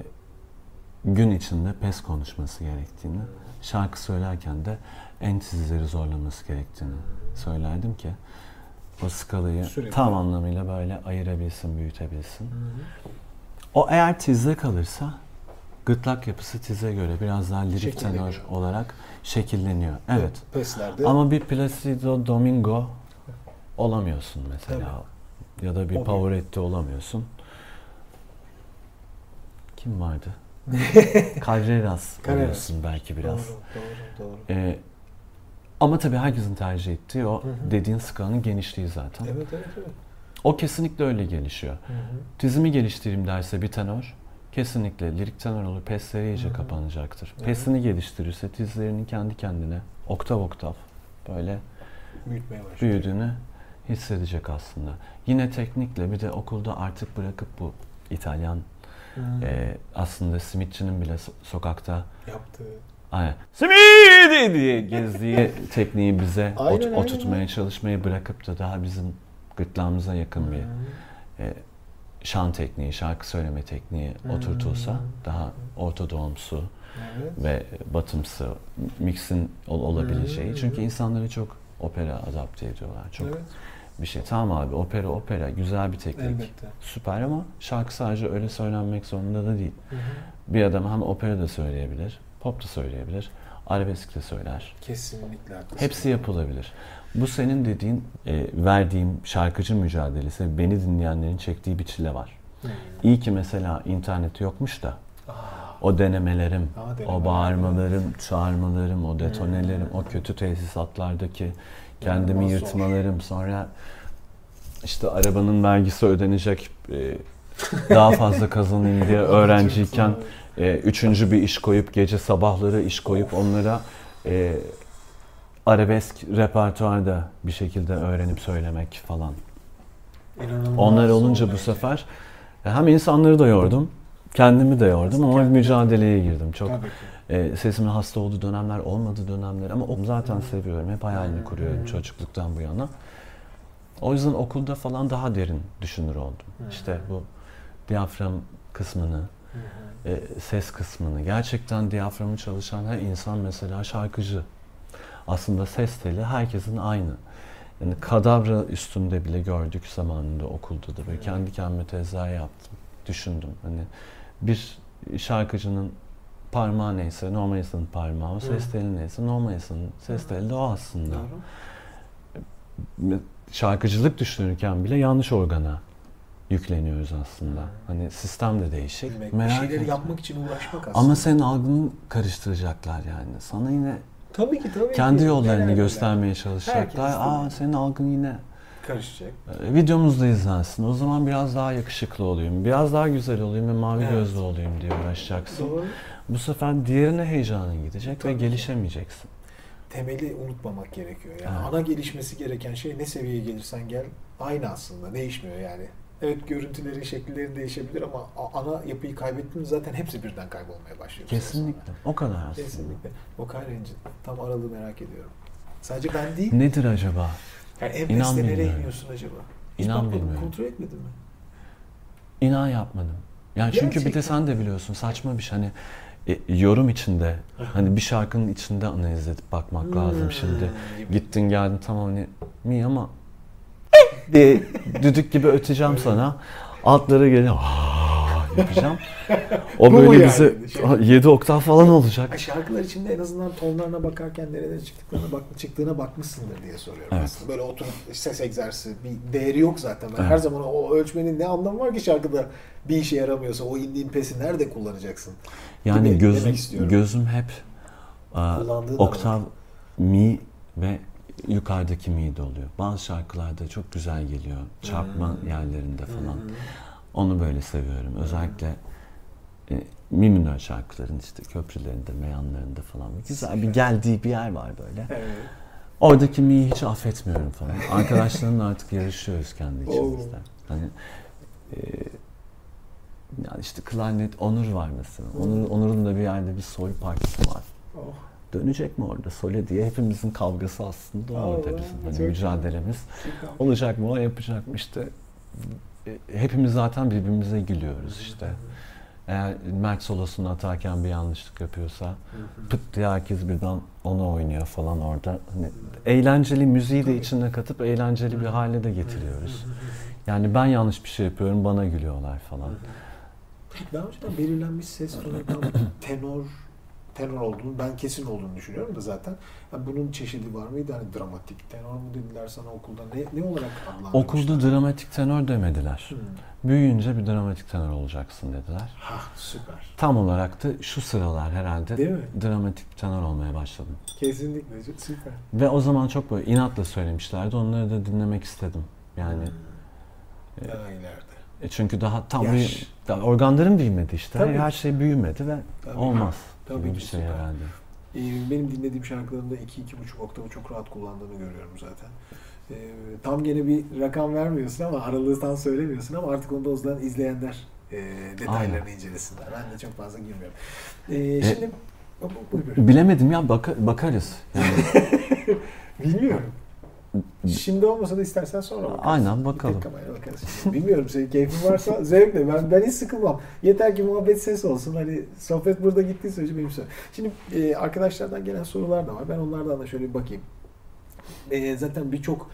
gün içinde pes konuşması gerektiğini, şarkı söylerken de en tizleri zorlaması gerektiğini söylerdim ki o skalayı Sürekli. tam anlamıyla böyle ayırabilsin, büyütebilsin. Hı hı. O eğer tizde kalırsa gırtlak yapısı tize göre biraz daha lirik tenor olarak şekilleniyor. Evet. Peslerde. Ama bir Placido Domingo olamıyorsun mesela. Ya da bir- Pavarotti olamıyorsun. Kim vardı? Carreras oluyorsun belki biraz. Doğru, doğru, doğru. Ee, ama tabii herkesin tercih ettiği o Hı hı. dediğin skalanın genişliği zaten. Evet, evet, evet. O kesinlikle öyle gelişiyor. Hı hı. Dizimi geliştireyim derse bir tenor kesinlikle lirik tenor olur. Pesleri iyice Hı hı. kapanacaktır. hı. Pesini geliştirirse dizlerini kendi kendine oktav oktav böyle Büyütmeye büyüdüğünü hissedecek aslında. Yine teknikle bir de okulda artık bırakıp bu İtalyan E, aslında simitçinin bile so- sokakta Yaptığı. aynen, simidi diye gezdiği tekniği bize ot- Aynen, aynen, oturtmaya aynen. çalışmayı bırakıp da daha bizim gırtlağımıza yakın bir Hı. e, şan tekniği, şarkı söyleme tekniği Hmm. oturtulsa daha ortodomsu Evet. ve batımsı mixin ol- olabileceği. Hmm. Çünkü insanları çok opera adapte ediyorlar. Çok Evet. Bir şey. Tamam abi opera opera güzel bir teknik. Elbette. Süper ama şarkı sadece öyle söylenmek zorunda da değil. Hı hı. Bir adam hem opera da söyleyebilir, pop da söyleyebilir, arabesk de söyler. Kesinlikle haklısın. Hepsi yapılabilir. Bu senin dediğin, e, verdiğim şarkıcı mücadelesi, beni dinleyenlerin çektiği bir çile var. Hı. İyi ki mesela internet yokmuş da Aa, o denemelerim, Aa, denemeler. o bağırmalarım, çağırmalarım, o detonelerim, o kötü tesisatlardaki kendimi zor. yırtmalarım, sonra işte arabanın vergisi ödenecek, e, daha fazla kazanayım diye öğrenciyken e, üçüncü bir iş koyup gece sabahları iş koyup onlara e, arabesk repertuarda bir şekilde öğrenip söylemek falan. İnanılmaz Onlar olunca bu sefer e, hem insanları da yordum, kendimi de yordum ama mücadeleye girdim. Çok Tabii ki. E, sesimin hasta olduğu dönemler olmadı dönemler ama onu zaten seviyorum. Hep hayalini kuruyorum Hmm. çocukluktan bu yana. O yüzden okulda falan daha derin düşünür oldum. Hmm. İşte bu diyafram kısmını, hı. e, ses kısmını. Gerçekten diyaframı çalışan her insan mesela şarkıcı. Aslında ses teli herkesin aynı. Yani kadavra üstünde bile gördük zamanında okulda da böyle kendi kendime tezahür yaptım. Düşündüm. Hani bir şarkıcının parmağı neyse normal insanın parmağı, o ses teli neyse normal insanın ses teli de o aslında. Doğru. Şarkıcılık düşünürken bile yanlış organa yükleniyoruz aslında. Hani sistem de değişik. Bilmek, Merak şeyleri etme. yapmak için uğraşmak aslında. Ama senin algını karıştıracaklar yani. Sana yine tabii ki tabii kendi ki. yollarını Neler göstermeye neler. çalışacaklar. Herkes Aa tabii. senin algın yine karışacak. e, videomuzda izlensin. O zaman biraz daha yakışıklı olayım, biraz daha güzel olayım ve mavi Evet. gözlü olayım diye uğraşacaksın. Doğru. Bu sefer diğerine heyecanın gidecek Tabii ve gelişemeyeceksin. Temeli unutmamak gerekiyor. Yani Evet. ana gelişmesi gereken şey ne seviyeye gelirsen gel aynı aslında. Değişmiyor yani. Evet görüntüleri, şekilleri değişebilir ama ana yapıyı kaybettiğinde zaten hepsi birden kaybolmaya başlıyor. Kesinlikle. O kadar aslında. Kesinlikle. Vokal range'i tam aralığı merak ediyorum. Sadece ben değil. Nedir acaba? Yani beste nereye bilmiyorum. iniyorsun acaba? Hiç İnan bilmiyorum. Kontrol etmedin mi? İnan yapmadım. Yani çünkü bir de Gerçekten. sen de biliyorsun saçma bir şey hani e, yorum içinde hani bir şarkının içinde analiz edip bakmak lazım şimdi. Hmm. Gittin geldin tamam hani mi ama diye düdük gibi öteceğim sana. Altları geliyor. Yapacağım. O Bu böyle yani? bize Şey- 7 oktav falan olacak. Ha, şarkılar içinde en azından tonlarına bakarken nereden çıktıklarına bak çıktığına bakmışsındır diye soruyorum Evet. aslında. Böyle oturup ses egzersizi bir değeri yok zaten. Ben Evet. her zaman o ölçmenin ne anlamı var ki şarkıda bir işe yaramıyorsa o indiğin pesi nerede kullanacaksın? Yani Gibi gözüm gözüm hep aa, Kullandığın oktav mi ve yukarıdaki mi de oluyor. Bazı şarkılarda çok güzel geliyor. Çarpma Hmm. yerlerinde falan. Hı. Onu böyle seviyorum. Özellikle e, mi minör şarkıların işte köprülerinde, meyanlarında falan. Güzel bir geldiği bir yer var böyle. Evet. Oradaki mi'yi hiç affetmiyorum falan. Arkadaşlarımla artık yarışıyoruz kendi içimizde. Hani e, yani işte klarnet Onur var mesela. Onur, Onur'un da bir yerde bir sol partisi var. Oh. Dönecek mi orada sole diye hepimizin kavgası aslında orada Allah, bizim. Hani mücadelemiz. Olacak mı o yapacak mı işte. E, Hepimiz zaten birbirimize gülüyoruz işte. Eğer Mert solosunu atarken bir yanlışlık yapıyorsa pıt diye herkes birden onu oynuyor falan orada. Hani eğlenceli müziği de içine katıp eğlenceli bir hale de getiriyoruz. Yani ben yanlış bir şey yapıyorum bana gülüyorlar falan. Daha önceden belirlenmiş ses tonu tenor tenor olduğunu ben kesin olduğunu düşünüyorum da zaten. Yani bunun çeşidi var mıydı? Hani dramatik tenor mu dediler sana okulda? Ne, ne olarak adlandırmışlar? Okulda dramatik tenor demediler. Hmm. Büyüyünce bir dramatik tenor olacaksın dediler. Ha süper. Tam olarak da şu sıralar herhalde Değil mi? dramatik tenor olmaya başladım. Kesinlikle süper. Ve o zaman çok böyle inatla söylemişlerdi. Onları da dinlemek istedim. Yani Hmm. Daha ileride. e çünkü daha tam Yaş. bir, daha organlarım büyümedi işte. Tabii. Her şey büyümedi ve Tabii. olmaz Tabii ki, şey herhalde. Ee, Benim dinlediğim şarkılarında 2-2,5 oktavı çok rahat kullandığını görüyorum zaten. Ee, tam gene bir rakam vermiyorsun ama aralığı tam söylemiyorsun ama artık onda o zaman izleyenler e, detaylarını Aynen. incelesinler. Ben de çok fazla girmiyorum. Ee, şimdi bu- bu- buyur, buyur. Bilemedim ya baka- bakarız. Yani Bilmiyorum. Şimdi olmasa da istersen sonra bakarız. Aynen, bakalım. bakarız. Bilmiyorum senin keyfin varsa zevkle. Ben, ben hiç sıkılmam. Yeter ki muhabbet ses olsun. Hani sohbet burada gittiği sürece benim söyle. Şimdi e, arkadaşlardan gelen sorular da var. Ben onlardan da şöyle bir bakayım. E, zaten birçok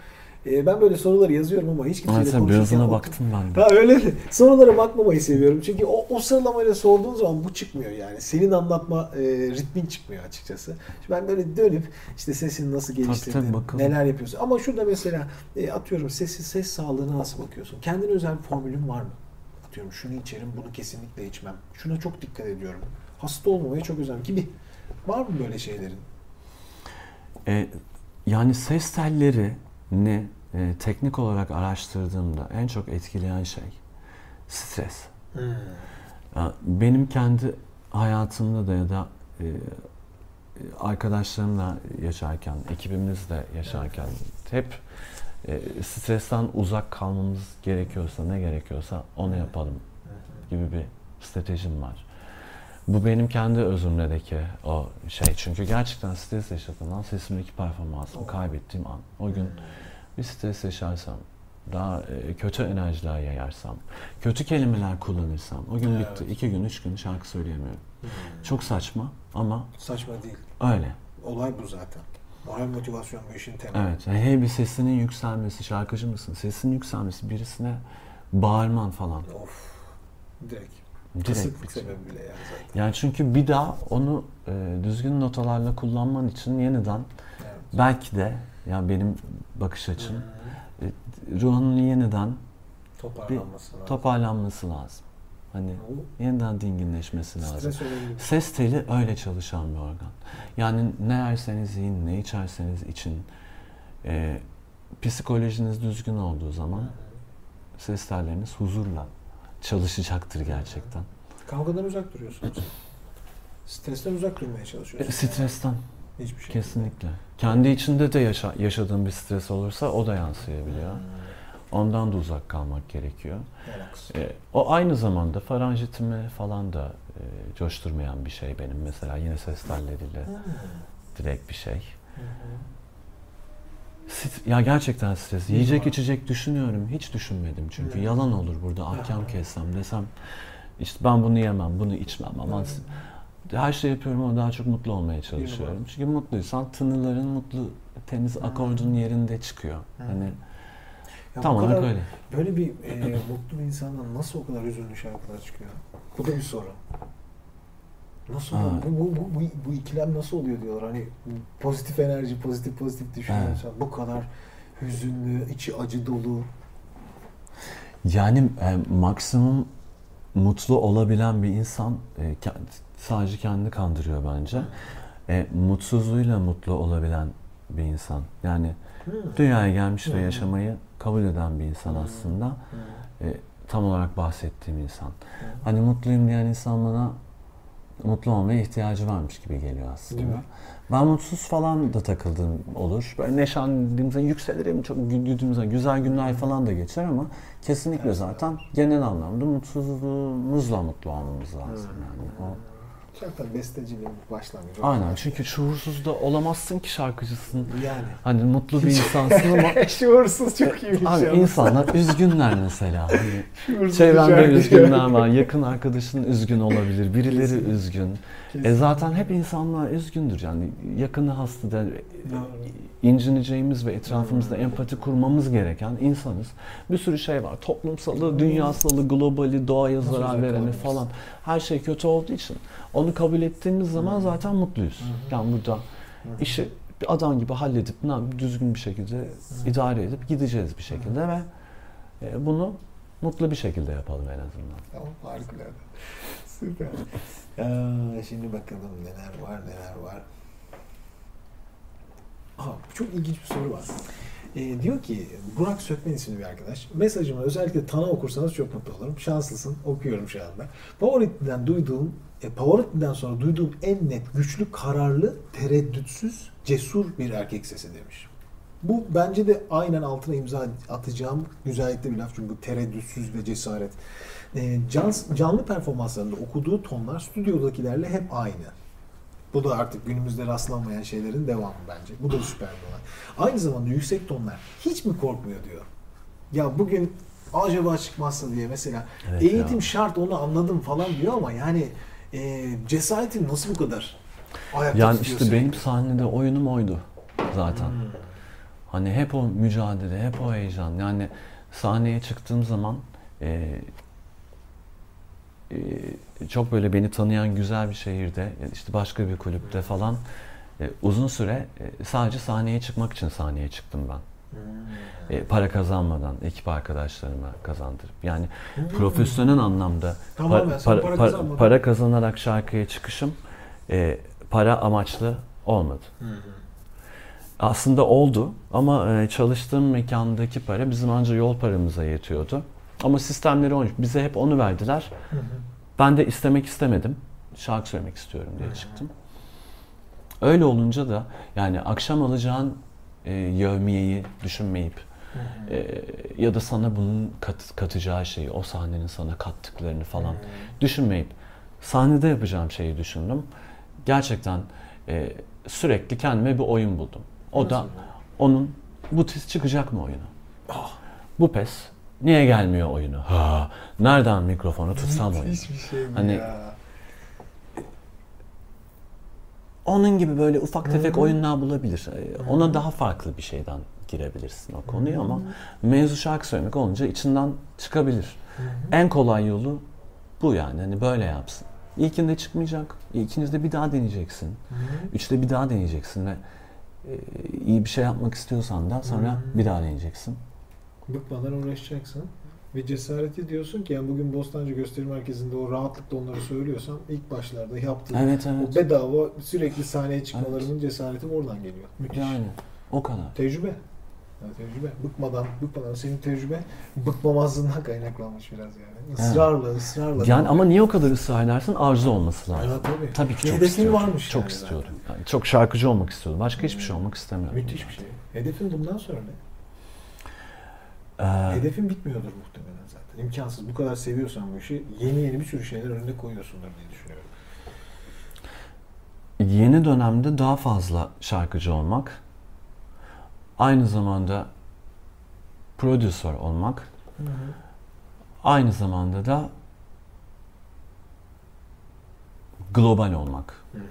e, ben böyle soruları yazıyorum ama hiç kimseyle konuşurken birazına baktım ben de. Ha öyle mi? Sorulara bakmamayı seviyorum. Çünkü o, o sıralamayla sorduğun zaman bu çıkmıyor yani. Senin anlatma e, ritmin çıkmıyor açıkçası. Şimdi ben böyle dönüp işte sesini nasıl geliştirdin, neler yapıyorsun. Ama şurada mesela e, atıyorum sesi, ses sağlığına nasıl bakıyorsun? Kendine özel bir formülün var mı? Atıyorum şunu içerim, bunu kesinlikle içmem. Şuna çok dikkat ediyorum. Hasta olmamaya çok özendim gibi. Var mı böyle şeylerin? E, yani ses tellerini e, teknik olarak araştırdığımda en çok etkileyen şey stres. Ya, Benim kendi hayatımda da ya da e, arkadaşlarımla yaşarken, ekibimizle yaşarken hep e, stresten uzak kalmamız gerekiyorsa, ne gerekiyorsa onu yapalım gibi bir stratejim var. Bu benim kendi özümledeki o şey. Çünkü gerçekten stres yaşadığım an sesimdeki performansımı kaybettiğim an. O gün bir stres yaşarsam, daha e, kötü enerjiler yayarsam, kötü kelimeler kullanırsam o gün bitti. Evet. iki gün, üç gün şarkı söyleyemiyorum. Çok saçma ama Saçma değil. öyle. Olay bu zaten. Moral motivasyon bu işin temeli. Evet. Hey bir sesinin yükselmesi, şarkıcı mısın? Sesinin yükselmesi, birisine bağırman falan. Of. Direkt. Bitiyor. sebebiyle yani zaten. Yani çünkü bir daha onu e, düzgün notalarla kullanman için yeniden Evet. belki de yani benim bakış açım e, ruhunun yeniden Toparlanması lazım. toparlanması lazım. Hani Bu yeniden dinginleşmesi lazım. Stres önemli. Ses teli öyle çalışan bir organ. Yani ne yerseniz yiyin, ne içerseniz için e, psikolojiniz düzgün olduğu zaman ses telleriniz huzurla çalışacaktır gerçekten. Kavgadan uzak duruyorsunuz. Stresten uzak durmaya E, çalışıyorsunuz. stresten Hiçbir şey. kesinlikle. Kendi içinde de yaşa, yaşadığın bir stres olursa o da yansıyabiliyor. Ondan da uzak kalmak gerekiyor. Relax. E, o aynı zamanda faranjitimi falan da e, coşturmayan bir şey benim mesela yine ses telleriyle direkt bir şey. St- ya gerçekten stres. Yiyecek içecek düşünüyorum. Hiç düşünmedim çünkü. Yalan olur burada ahkam kessem desem işte ben bunu yemem, bunu içmem ama her şey yapıyorum ama daha çok mutlu olmaya çalışıyorum. Çünkü mutluysan tınıların mutlu temiz akordun yerinde çıkıyor. Hani Ya tam olarak öyle. Böyle bir e, mutlu bir insandan nasıl o kadar hüzünlü şarkılar çıkıyor? Bu da bir soru. Nasıl oluyor? Bu, bu, bu, bu, bu ikilem nasıl oluyor diyorlar. Hani pozitif enerji, pozitif pozitif düşünüyorsan bu kadar hüzünlü, içi acı dolu. Yani e, maksimum mutlu olabilen bir insan e, ke- sadece kendini kandırıyor bence. E, mutsuzluğuyla mutlu olabilen bir insan. Yani dünyaya gelmiş ve Hı. yaşamayı kabul eden bir insan aslında. E, tam olarak bahsettiğim insan. Hani mutluyum diyen insan bana mutlu olmaya ihtiyacı varmış gibi geliyor aslında. Değil mi? Ben mutsuz falan da takıldığım olur. Böyle neşelendiğimde yükselirim, çok gü- güldüğümüzde güzel günler falan da geçer ama kesinlikle Evet. zaten genel anlamda mutsuzluğumuzla mutlu olmamız lazım yani. O, Zaten besteciliğin başlangıcı. aynen çünkü şuursuz da olamazsın ki şarkıcısın. Yani. Hani mutlu bir insansın ama Şuursuz çok iyi bir Abi şey. insanlar üzgünler mesela. Hani şarkı üzgünler var. Yakın arkadaşın üzgün olabilir. Birileri Kesinlikle. üzgün. E Kesinlikle. zaten hep insanlar üzgündür. Yani yakını hasta der, incineceğimiz ve etrafımızda empati kurmamız gereken insanız. Bir sürü şey var. Toplumsalı, dünyasalı, globali, doğaya zarar vereni falan. Her şey kötü olduğu için onu kabul ettiğimiz zaman zaten mutluyuz. Yani burada işi bir adam gibi halledip ne düzgün bir şekilde idare edip gideceğiz bir şekilde ve e, bunu mutlu bir şekilde yapalım en azından. Tamam harikulade. Süper. Ee, şimdi bakalım neler var neler var. Aha, çok ilginç bir soru var. Ee, diyor ki Burak Sökmen isimli bir arkadaş. Mesajımı özellikle Tana okursanız çok mutlu olurum. Şanslısın. Okuyorum şu anda. Pavarotti'den duyduğum, e, Pavarotti'den sonra duyduğum en net, güçlü, kararlı, tereddütsüz, cesur bir erkek sesi demiş. Bu bence de aynen altına imza atacağım güzellikte bir laf çünkü tereddütsüz ve cesaret. E, can, canlı performanslarında okuduğu tonlar stüdyodakilerle hep aynı. Bu da artık günümüzde rastlanmayan şeylerin devamı bence. Bu da süper bir olay. Aynı zamanda yüksek tonlar hiç mi korkmuyor diyor. Ya bugün acaba çıkmazsa diye mesela Evet eğitim ya. şart onu anladım falan diyor ama yani e, cesaretin nasıl bu kadar ayakta Yani işte benim sahnede oyunum oydu zaten. Hmm. Hani hep o mücadele, hep o heyecan. Yani sahneye çıktığım zaman e, çok böyle beni tanıyan güzel bir şehirde, işte başka bir kulüpte falan e, uzun süre e, sadece sahneye çıkmak için sahneye çıktım ben. Hmm. E, para kazanmadan ekip arkadaşlarıma kazandırıp yani Hmm. profesyonel anlamda Tamamen par- sen para, para para- kazanarak şarkıya çıkışım e, para amaçlı olmadı. Hı. Aslında oldu ama e, çalıştığım mekandaki para bizim ancak yol paramıza yetiyordu. Ama sistemleri olmuş. Bize hep onu verdiler. Hı hı. Ben de istemek istemedim. Şarkı söylemek istiyorum diye çıktım. Öyle olunca da yani akşam alacağın e, yevmiyeyi düşünmeyip e, ya da sana bunun kat- katacağı şeyi, o sahnenin sana kattıklarını falan düşünmeyip sahnede yapacağım şeyi düşündüm. Gerçekten e, sürekli kendime bir oyun buldum. O da Nasıl? onun bu test çıkacak mı oyunu? Ah. Bu pes niye gelmiyor oyunu? Ha, nereden mikrofonu tutsam oyunu? Müthiş bir şey Hani- ya. Onun gibi böyle ufak tefek hı. oyunlar bulabilir. Ee, Ona daha farklı bir şeyden girebilirsin o konuya ama mevzu şarkı söylemek olunca içinden çıkabilir. Hı. En kolay yolu bu yani. Hani böyle yapsın. İlkinde çıkmayacak. İkinizde bir daha deneyeceksin. Hı hı. Üçte bir daha deneyeceksin ve e, iyi bir şey yapmak istiyorsan da sonra Hı. bir daha deneyeceksin. Bıkmadan uğraşacaksın. Ve cesareti diyorsun ki yani bugün Bostancı Gösteri Merkezi'nde o rahatlıkla onları söylüyorsam ilk başlarda yaptığım Evet o evet. bedava sürekli sahneye çıkmalarının cesareti oradan geliyor. Müthiş. Yani o kadar. Tecrübe. Ya tecrübe. Bıkmadan, bıkmadan. Senin tecrübe bıkmamazlığından kaynaklanmış biraz yani. Israrla, ısrarla. Yani ama niye o kadar ısrar edersin? Arzu olması lazım. Evet, tabii. Tabii ki çok hedefin istiyordum. varmış Çok yani istiyordum. Yani çok şarkıcı olmak istiyordum. Başka hiçbir şey olmak istemiyorum. Müthiş bir şey. Hedefin bundan sonra ne? Ee, Hedefin bitmiyordur muhtemelen zaten. İmkansız. Bu kadar seviyorsan bu işi yeni yeni bir sürü şeyler önüne koyuyorsundur diye düşünüyorum. yeni dönemde daha fazla şarkıcı olmak, aynı zamanda prodüser olmak, aynı zamanda da global olmak Hı hı.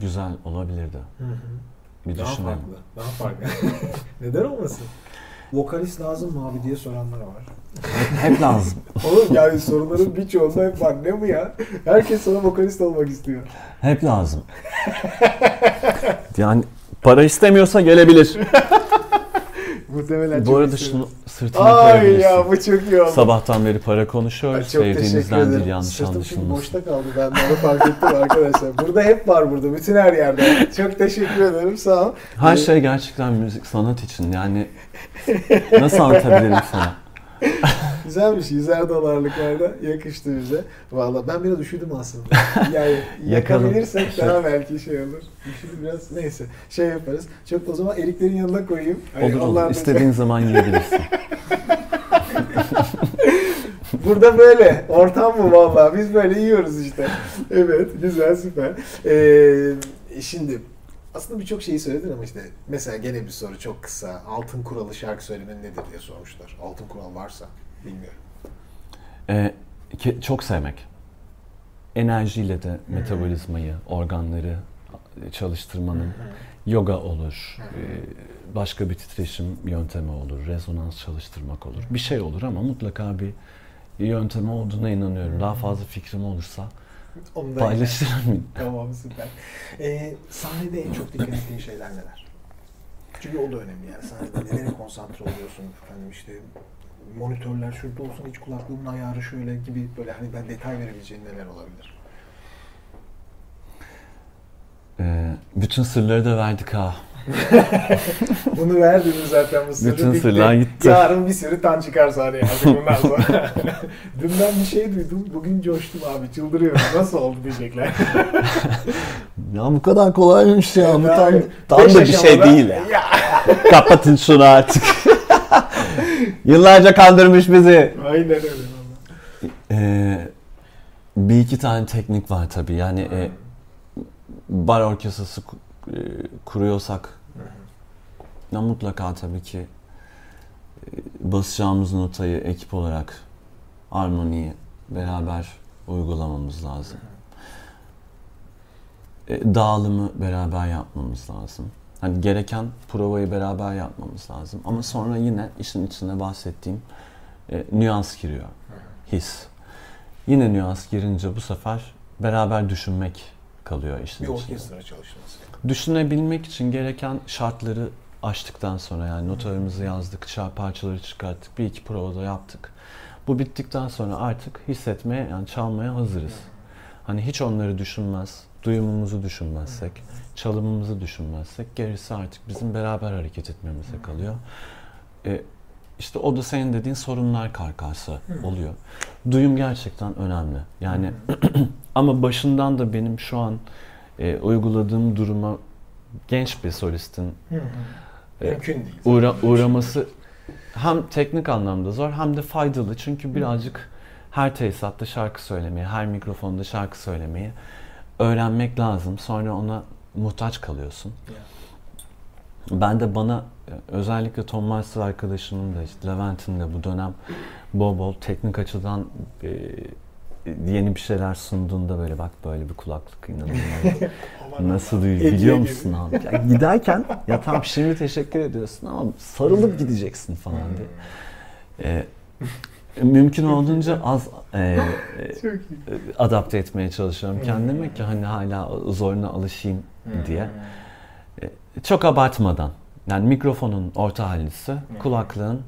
güzel olabilirdi. Hı hı. Bir Daha düşünelim. farklı. Daha farklı. Neden olmasın? Vokalist lazım mı abi diye soranlar var. Hep lazım. Oğlum yani soruların birçoğunda hep var. Ne bu ya? Herkes sana vokalist olmak istiyor. Hep lazım. yani para istemiyorsa gelebilir. Muhtemelen Bu çok arada şunu sırtına Ay ya bu çok iyi oldu. Sabahtan beri para Ay, konuşuyoruz. çok teşekkür Sevdiğinizden değil yanlış Sırtım anlaşılmasın. boşta kaldı. Ben de onu fark ettim arkadaşlar. Burada hep var burada. Bütün her yerde. Çok teşekkür ederim. Sağ ol. Her Ee, şey gerçekten müzik sanat için. Yani nasıl anlatabilirim sana? Güzelmiş. Yüzer dolarlıklarda yakıştı bize. Valla ben biraz üşüdüm aslında. Yani yakabilirsek daha belki şey olur. Üşüdüm biraz. Neyse. Şey yaparız. Çok o zaman eriklerin yanına koyayım. Hani Olur olur. da- İstediğin zaman yiyebilirsin. Burada böyle. Ortam mı vallahi? Biz böyle yiyoruz işte. Evet. Güzel. Süper. Ee, şimdi aslında birçok şeyi söyledin ama işte mesela gene bir soru çok kısa. Altın kuralı şarkı söylemenin nedir diye sormuşlar. Altın kural varsa bilmiyorum. Ee, ke- çok sevmek. Enerjiyle de metabolizmayı, organları çalıştırmanın yoga olur, e, başka bir titreşim yöntemi olur, rezonans çalıştırmak olur. Bir şey olur ama mutlaka bir yöntemi olduğuna inanıyorum. Daha fazla fikrim olursa Onu da paylaşırım. Tamam süper. Ee, sahnede en çok dikkat ettiğin şeyler neler? Çünkü o da önemli yani sahnede nelere konsantre oluyorsun efendim işte monitörler şurada olsun hiç kulaklığımın ayarı şöyle gibi böyle hani ben detay verebileceğin neler olabilir? Ee, bütün sırları da verdik ha. Bunu verdiniz zaten bu sırrı. Bütün bitti. sırlar gitti. Yarın bir sürü tan çıkar sahneye artık bundan sonra. Dün ben bir şey duydum. Bugün coştum abi çıldırıyorum. Nasıl oldu diyecekler. Ya bu kadar kolaymış ya. Bu tam, tam da bir şey değil ya. Kapatın şunu artık. Yıllarca kandırmış bizi. Aynen öyle. Ee, bir iki tane teknik var tabii. Yani e, bar orkestrası e, kuruyorsak ya mutlaka tabii ki e, basacağımız notayı ekip olarak armoniyi beraber uygulamamız lazım. E, dağılımı beraber yapmamız lazım. Hani gereken provayı beraber yapmamız lazım. Ama sonra yine işin içine bahsettiğim e, nüans giriyor. His. Yine nüans girince bu sefer beraber düşünmek kalıyor işin Bir içinde. orkestra çalışması. Düşünebilmek için gereken şartları aştıktan sonra yani notalarımızı yazdık, parçaları çıkarttık, bir iki provada yaptık. Bu bittikten sonra artık hissetmeye yani çalmaya hazırız. Hani hiç onları düşünmez, duyumumuzu düşünmezsek, çalımımızı düşünmezsek gerisi artık bizim beraber hareket etmemize kalıyor. E, işte o da senin dediğin sorunlar karkası oluyor. Duyum gerçekten önemli. Yani ama başından da benim şu an e, uyguladığım duruma genç bir solistin Hı hı. e, değil. uğra- uğraması hem teknik anlamda zor hem de faydalı. Çünkü birazcık her tesisatta şarkı söylemeyi, her mikrofonda şarkı söylemeyi öğrenmek lazım. Sonra ona muhtaç kalıyorsun. Ben de bana özellikle Tom Meister arkadaşımın da işte Levent'in de bu dönem bol bol teknik açıdan e, yeni bir şeyler sunduğunda böyle bak böyle bir kulaklık inanılmaz. Nasıl duyuyor biliyor musun abi? Ya giderken ya tam şimdi teşekkür ediyorsun ama sarılıp gideceksin falan diye. Ee, mümkün olduğunca az e, e, adapte etmeye çalışıyorum kendime ki hani hala zoruna alışayım diye. E, Çok abartmadan. Yani mikrofonun orta hallisi, kulaklığın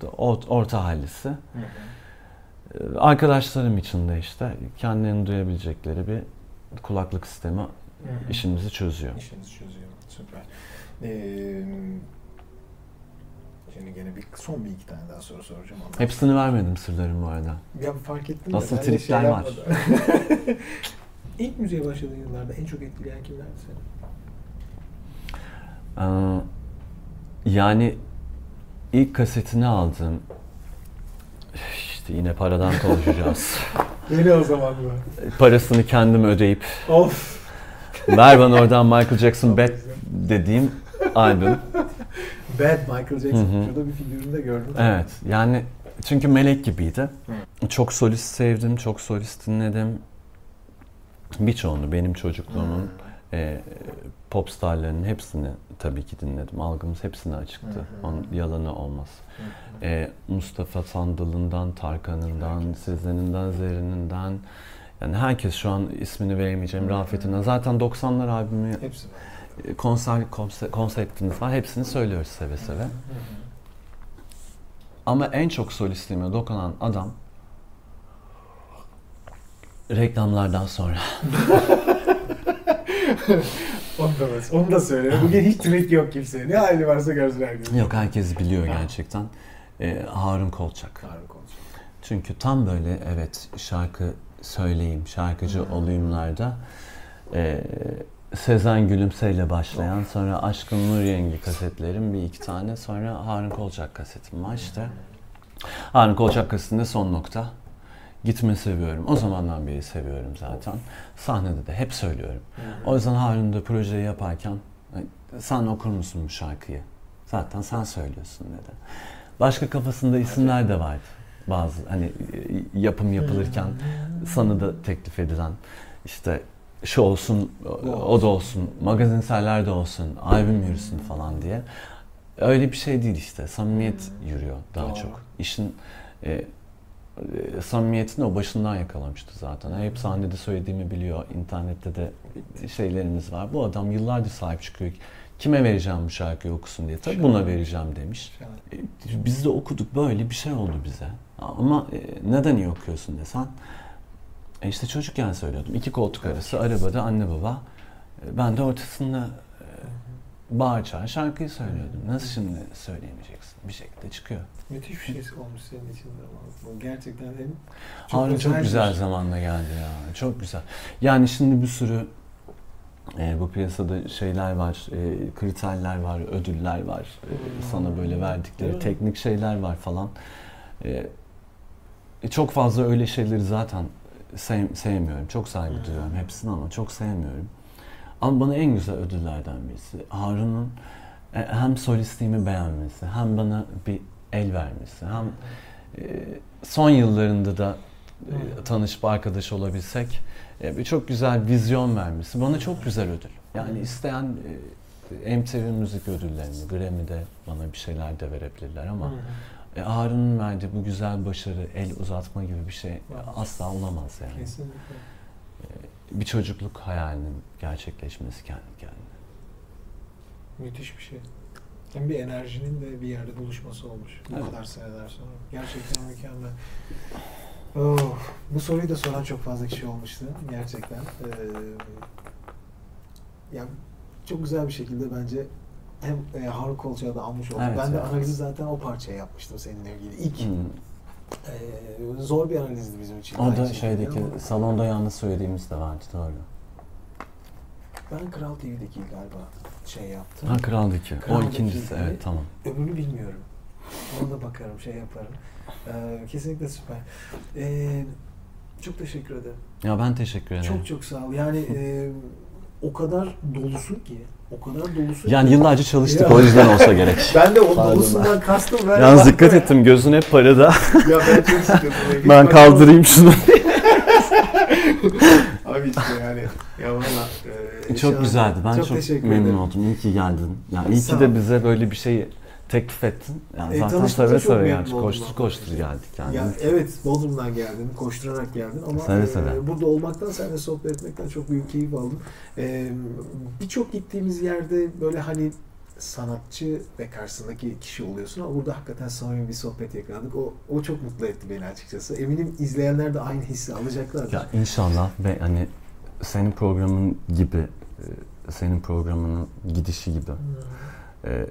da ort- orta hallisi. Hı hı. E, Arkadaşlarım için de işte kendilerini duyabilecekleri bir kulaklık sistemi Hı hı. işimizi çözüyor. İşinizi çözüyor. Süper. Ee, şimdi gene bir son bir iki tane daha soru soracağım ama. Hepsini vermedim sırlarım bu arada. Ya fark ettim Nasıl de şey tripler var? yapmadım. İlk müziğe başladığın yıllarda en çok etkileyen kimlerdi seni? Ee, yani ilk kasetini aldım. İşte yine paradan konuşacağız. Beni o zaman bu. Parasını kendim ödeyip Of. ver bana oradan Michael Jackson Bad dediğim albüm. Bad Michael Jackson. Hı hı. Şurada bir figüründe gördüm. Evet yani çünkü melek gibiydi. Çok solist sevdim, çok solist dinledim. Birçoğunu benim çocukluğumun e, pop starlarının hepsini tabii ki dinledim. Algımız hepsine açıktı. Onun yalanı olmaz. E, Mustafa Sandal'ından, Tarkan'ından, Sezen'inden, Zerrin'inden yani herkes şu an ismini veremeyeceğim Rafet'inden. Zaten 90'lar albümü Hepsi var. e, konser konse- konseptiniz var. Hepsini söylüyoruz seve seve. Ama en çok solistliğime dokunan adam reklamlardan sonra. Onu da, onu da söyle. Bugün hiç trick yok kimseye. Ne hali varsa görsün herkes. Yok herkes biliyor gerçekten. Ee, Harun Kolçak. Harun konuşuyor. Çünkü tam böyle evet şarkı söyleyeyim, şarkıcı olayımlarda e, Sezen Gülümse'yle başlayan sonra Aşkın Nur Yengi kasetlerim bir iki tane sonra Harun Kolçak kasetim var işte. Harun Kolçak kasetinde son nokta. Gitme seviyorum. O zamandan beri seviyorum zaten. Sahnede de hep söylüyorum. O yüzden Harun da projeyi yaparken sen okur musun bu şarkıyı? Zaten sen söylüyorsun dedi. Başka kafasında isimler de vardı. Bazı hani e, yapım yapılırken sana da teklif edilen işte şu olsun, o, o da olsun, magazinseller de olsun, albüm yürüsün falan diye. Öyle bir şey değil işte. Samimiyet yürüyor daha Doğru. çok. İşin e, e, samimiyetini o başından yakalamıştı zaten. Hep sahnede söylediğimi biliyor. İnternette de şeylerimiz var. Bu adam yıllardır sahip çıkıyor. Kime vereceğim bu şarkıyı okusun diye. Tabii buna vereceğim demiş. E, Biz de okuduk böyle bir şey oldu bize. Ama e, neden iyi okuyorsun desen. E işte çocukken söylüyordum. İki koltuk arası arabada anne baba. E, Ben de ortasında bağır çağır şarkıyı söylüyordum. Nasıl şimdi söyleyemeyeceksin? Bir şekilde çıkıyor. Müthiş bir şey olmuş senin için. Bu gerçekten hem Harun çok güzel bir- zamanda geldi ya. Çok güzel. Yani şimdi bir sürü e, bu piyasada şeyler var, e, kriterler var, ödüller var. E, Hmm. sana böyle verdikleri teknik şeyler var falan. E, e, çok fazla öyle şeyleri zaten sev- sevmiyorum. Çok saygı Hmm. duyuyorum hepsini ama çok sevmiyorum. Ama bana en güzel ödüllerden birisi Harun'un e, hem solistliğimi beğenmesi, hem bana bir el vermesi, hem e, son yıllarında da e, tanışıp arkadaş olabilsek bir çok güzel vizyon vermesi bana çok güzel ödül. Yani isteyen MTV müzik ödüllerini, Grammy'de bana bir şeyler de verebilirler ama e, Harun'un verdiği bu güzel başarı, el uzatma gibi bir şey asla olamaz yani. Kesinlikle. Bir çocukluk hayalinin gerçekleşmesi kendi kendine. Müthiş bir şey. Hem bir enerjinin de bir yerde buluşması olmuş. Bu Evet. kadar seneler sonra. Gerçekten mükemmel. Oh, bu soruyu da soran çok fazla kişi olmuştu. Gerçekten. Ee, ya çok güzel bir şekilde bence hem e, Harun Kolçak'ı da almış olduk. Evet, ben de evet. analizi zaten o parçaya yapmıştım seninle ilgili. İlk Hmm. E, zor bir analizdi bizim için. O da şeydeki ama salonda yalnız söylediğimiz de vardı doğru. Ben Kral TV'deki galiba şey yaptım. Ha Kral'daki. O Kral'daki ikincisi gibi. evet tamam. Öbürünü bilmiyorum. Ona da bakarım, şey yaparım. Ee, kesinlikle süper. Ee, çok teşekkür ederim. Ya ben teşekkür ederim. Çok çok sağ ol. Yani e, o kadar dolusun ki, o kadar dolusun Yani ki. yıllarca çalıştık Ya. o yüzden olsa gerek. Ben de o Pardon dolusundan kastım. Ben Yalnız dikkat ettim gözün hep parada. Ya ben çok ben kaldırayım şunu. Abi işte yani. Ya valla. e, çok güzeldi. Ben çok, teşekkür memnun ederim. oldum. İyi ki geldin. Yani iyi ki de bize böyle bir şey teklif ettin. Yani E, zaten seve seve oldum Koştur koştur geldik yani. Ya evet Bodrum'dan geldin, koşturarak geldin ama Seve e, seve. burada olmaktan, seninle sohbet etmekten çok büyük keyif aldım. E, Birçok gittiğimiz yerde böyle hani sanatçı ve karşısındaki kişi oluyorsun ama burada hakikaten samimi bir sohbet yakaladık. O, o çok mutlu etti beni açıkçası. Eminim izleyenler de aynı hissi alacaklardır. Ya inşallah ve hani senin programın gibi e, senin programının gidişi gibi e,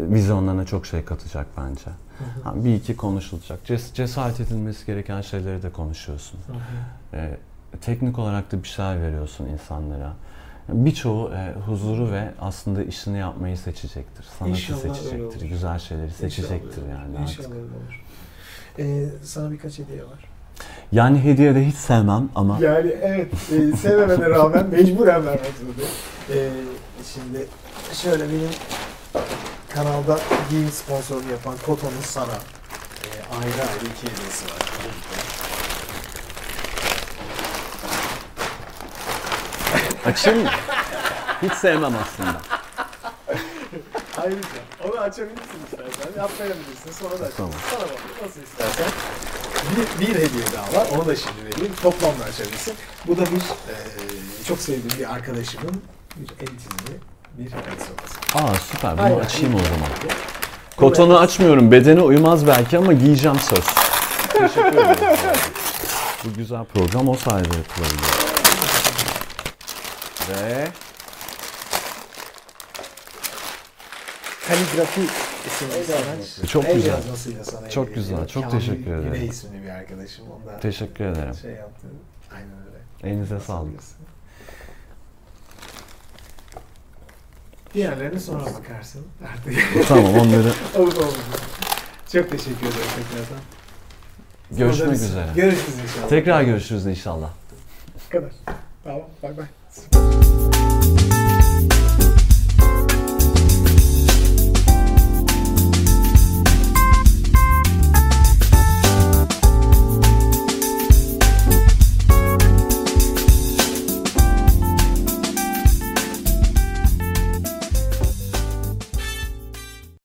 vizyonlarına çok şey katacak bence. Hı hı. Bir iki konuşulacak. Ces- cesaret edilmesi gereken şeyleri de konuşuyorsun. Hı hı. E, teknik olarak da bir şeyler veriyorsun insanlara. Birçoğu e, huzuru ve aslında işini yapmayı seçecektir. Sanatı İnşallah seçecektir. Güzel şeyleri İnşallah seçecektir öyle yani artık. İnşallah öyle olur. E, sana birkaç hediye var. Yani hediye de hiç sevmem ama Yani evet, e, sevmemene rağmen mecburen vermek zorundayım. E, şimdi şöyle benim kanalda giyim sponsorluğu yapan Koto'nun sana e, ayrı ayrı iki hediyesi var. açayım mı? Hiç sevmem aslında. Ayrıca onu açabilirsin istersen, yapmayabilirsin, sonra da açabilirsin. Tamam. Sana bak, nasıl istersen. Bir, bir hediye daha var, onu da şimdi vereyim. Toplamda açabilirsin. Bu da bir, e, çok sevdiğim bir arkadaşımın bir el çizimi bir. Aa süper. Bunu Aynen. açayım o zaman. Kotonu açmıyorum. Bedene uymaz belki ama giyeceğim söz. Teşekkür ederim. Bu güzel program o sayede yapılabiliyor. Ve Kaligrafi isimli sanatçı. Çok El güzel. yazmasıyla sana Çok hediye güzel, ediyor. çok Kamil teşekkür ederim. Güney isimli bir arkadaşım. Ondan teşekkür ederim. şey yaptı. Aynen öyle. Elinize sağlık. Diğerlerine sonra bakarsın artık. Tamam onları Olur olur. Çok teşekkür ederim tekrardan. görüşmek Buradayız. üzere. Görüşürüz inşallah. Tekrar görüşürüz inşallah. Bu kadar. Tamam. Bay bay.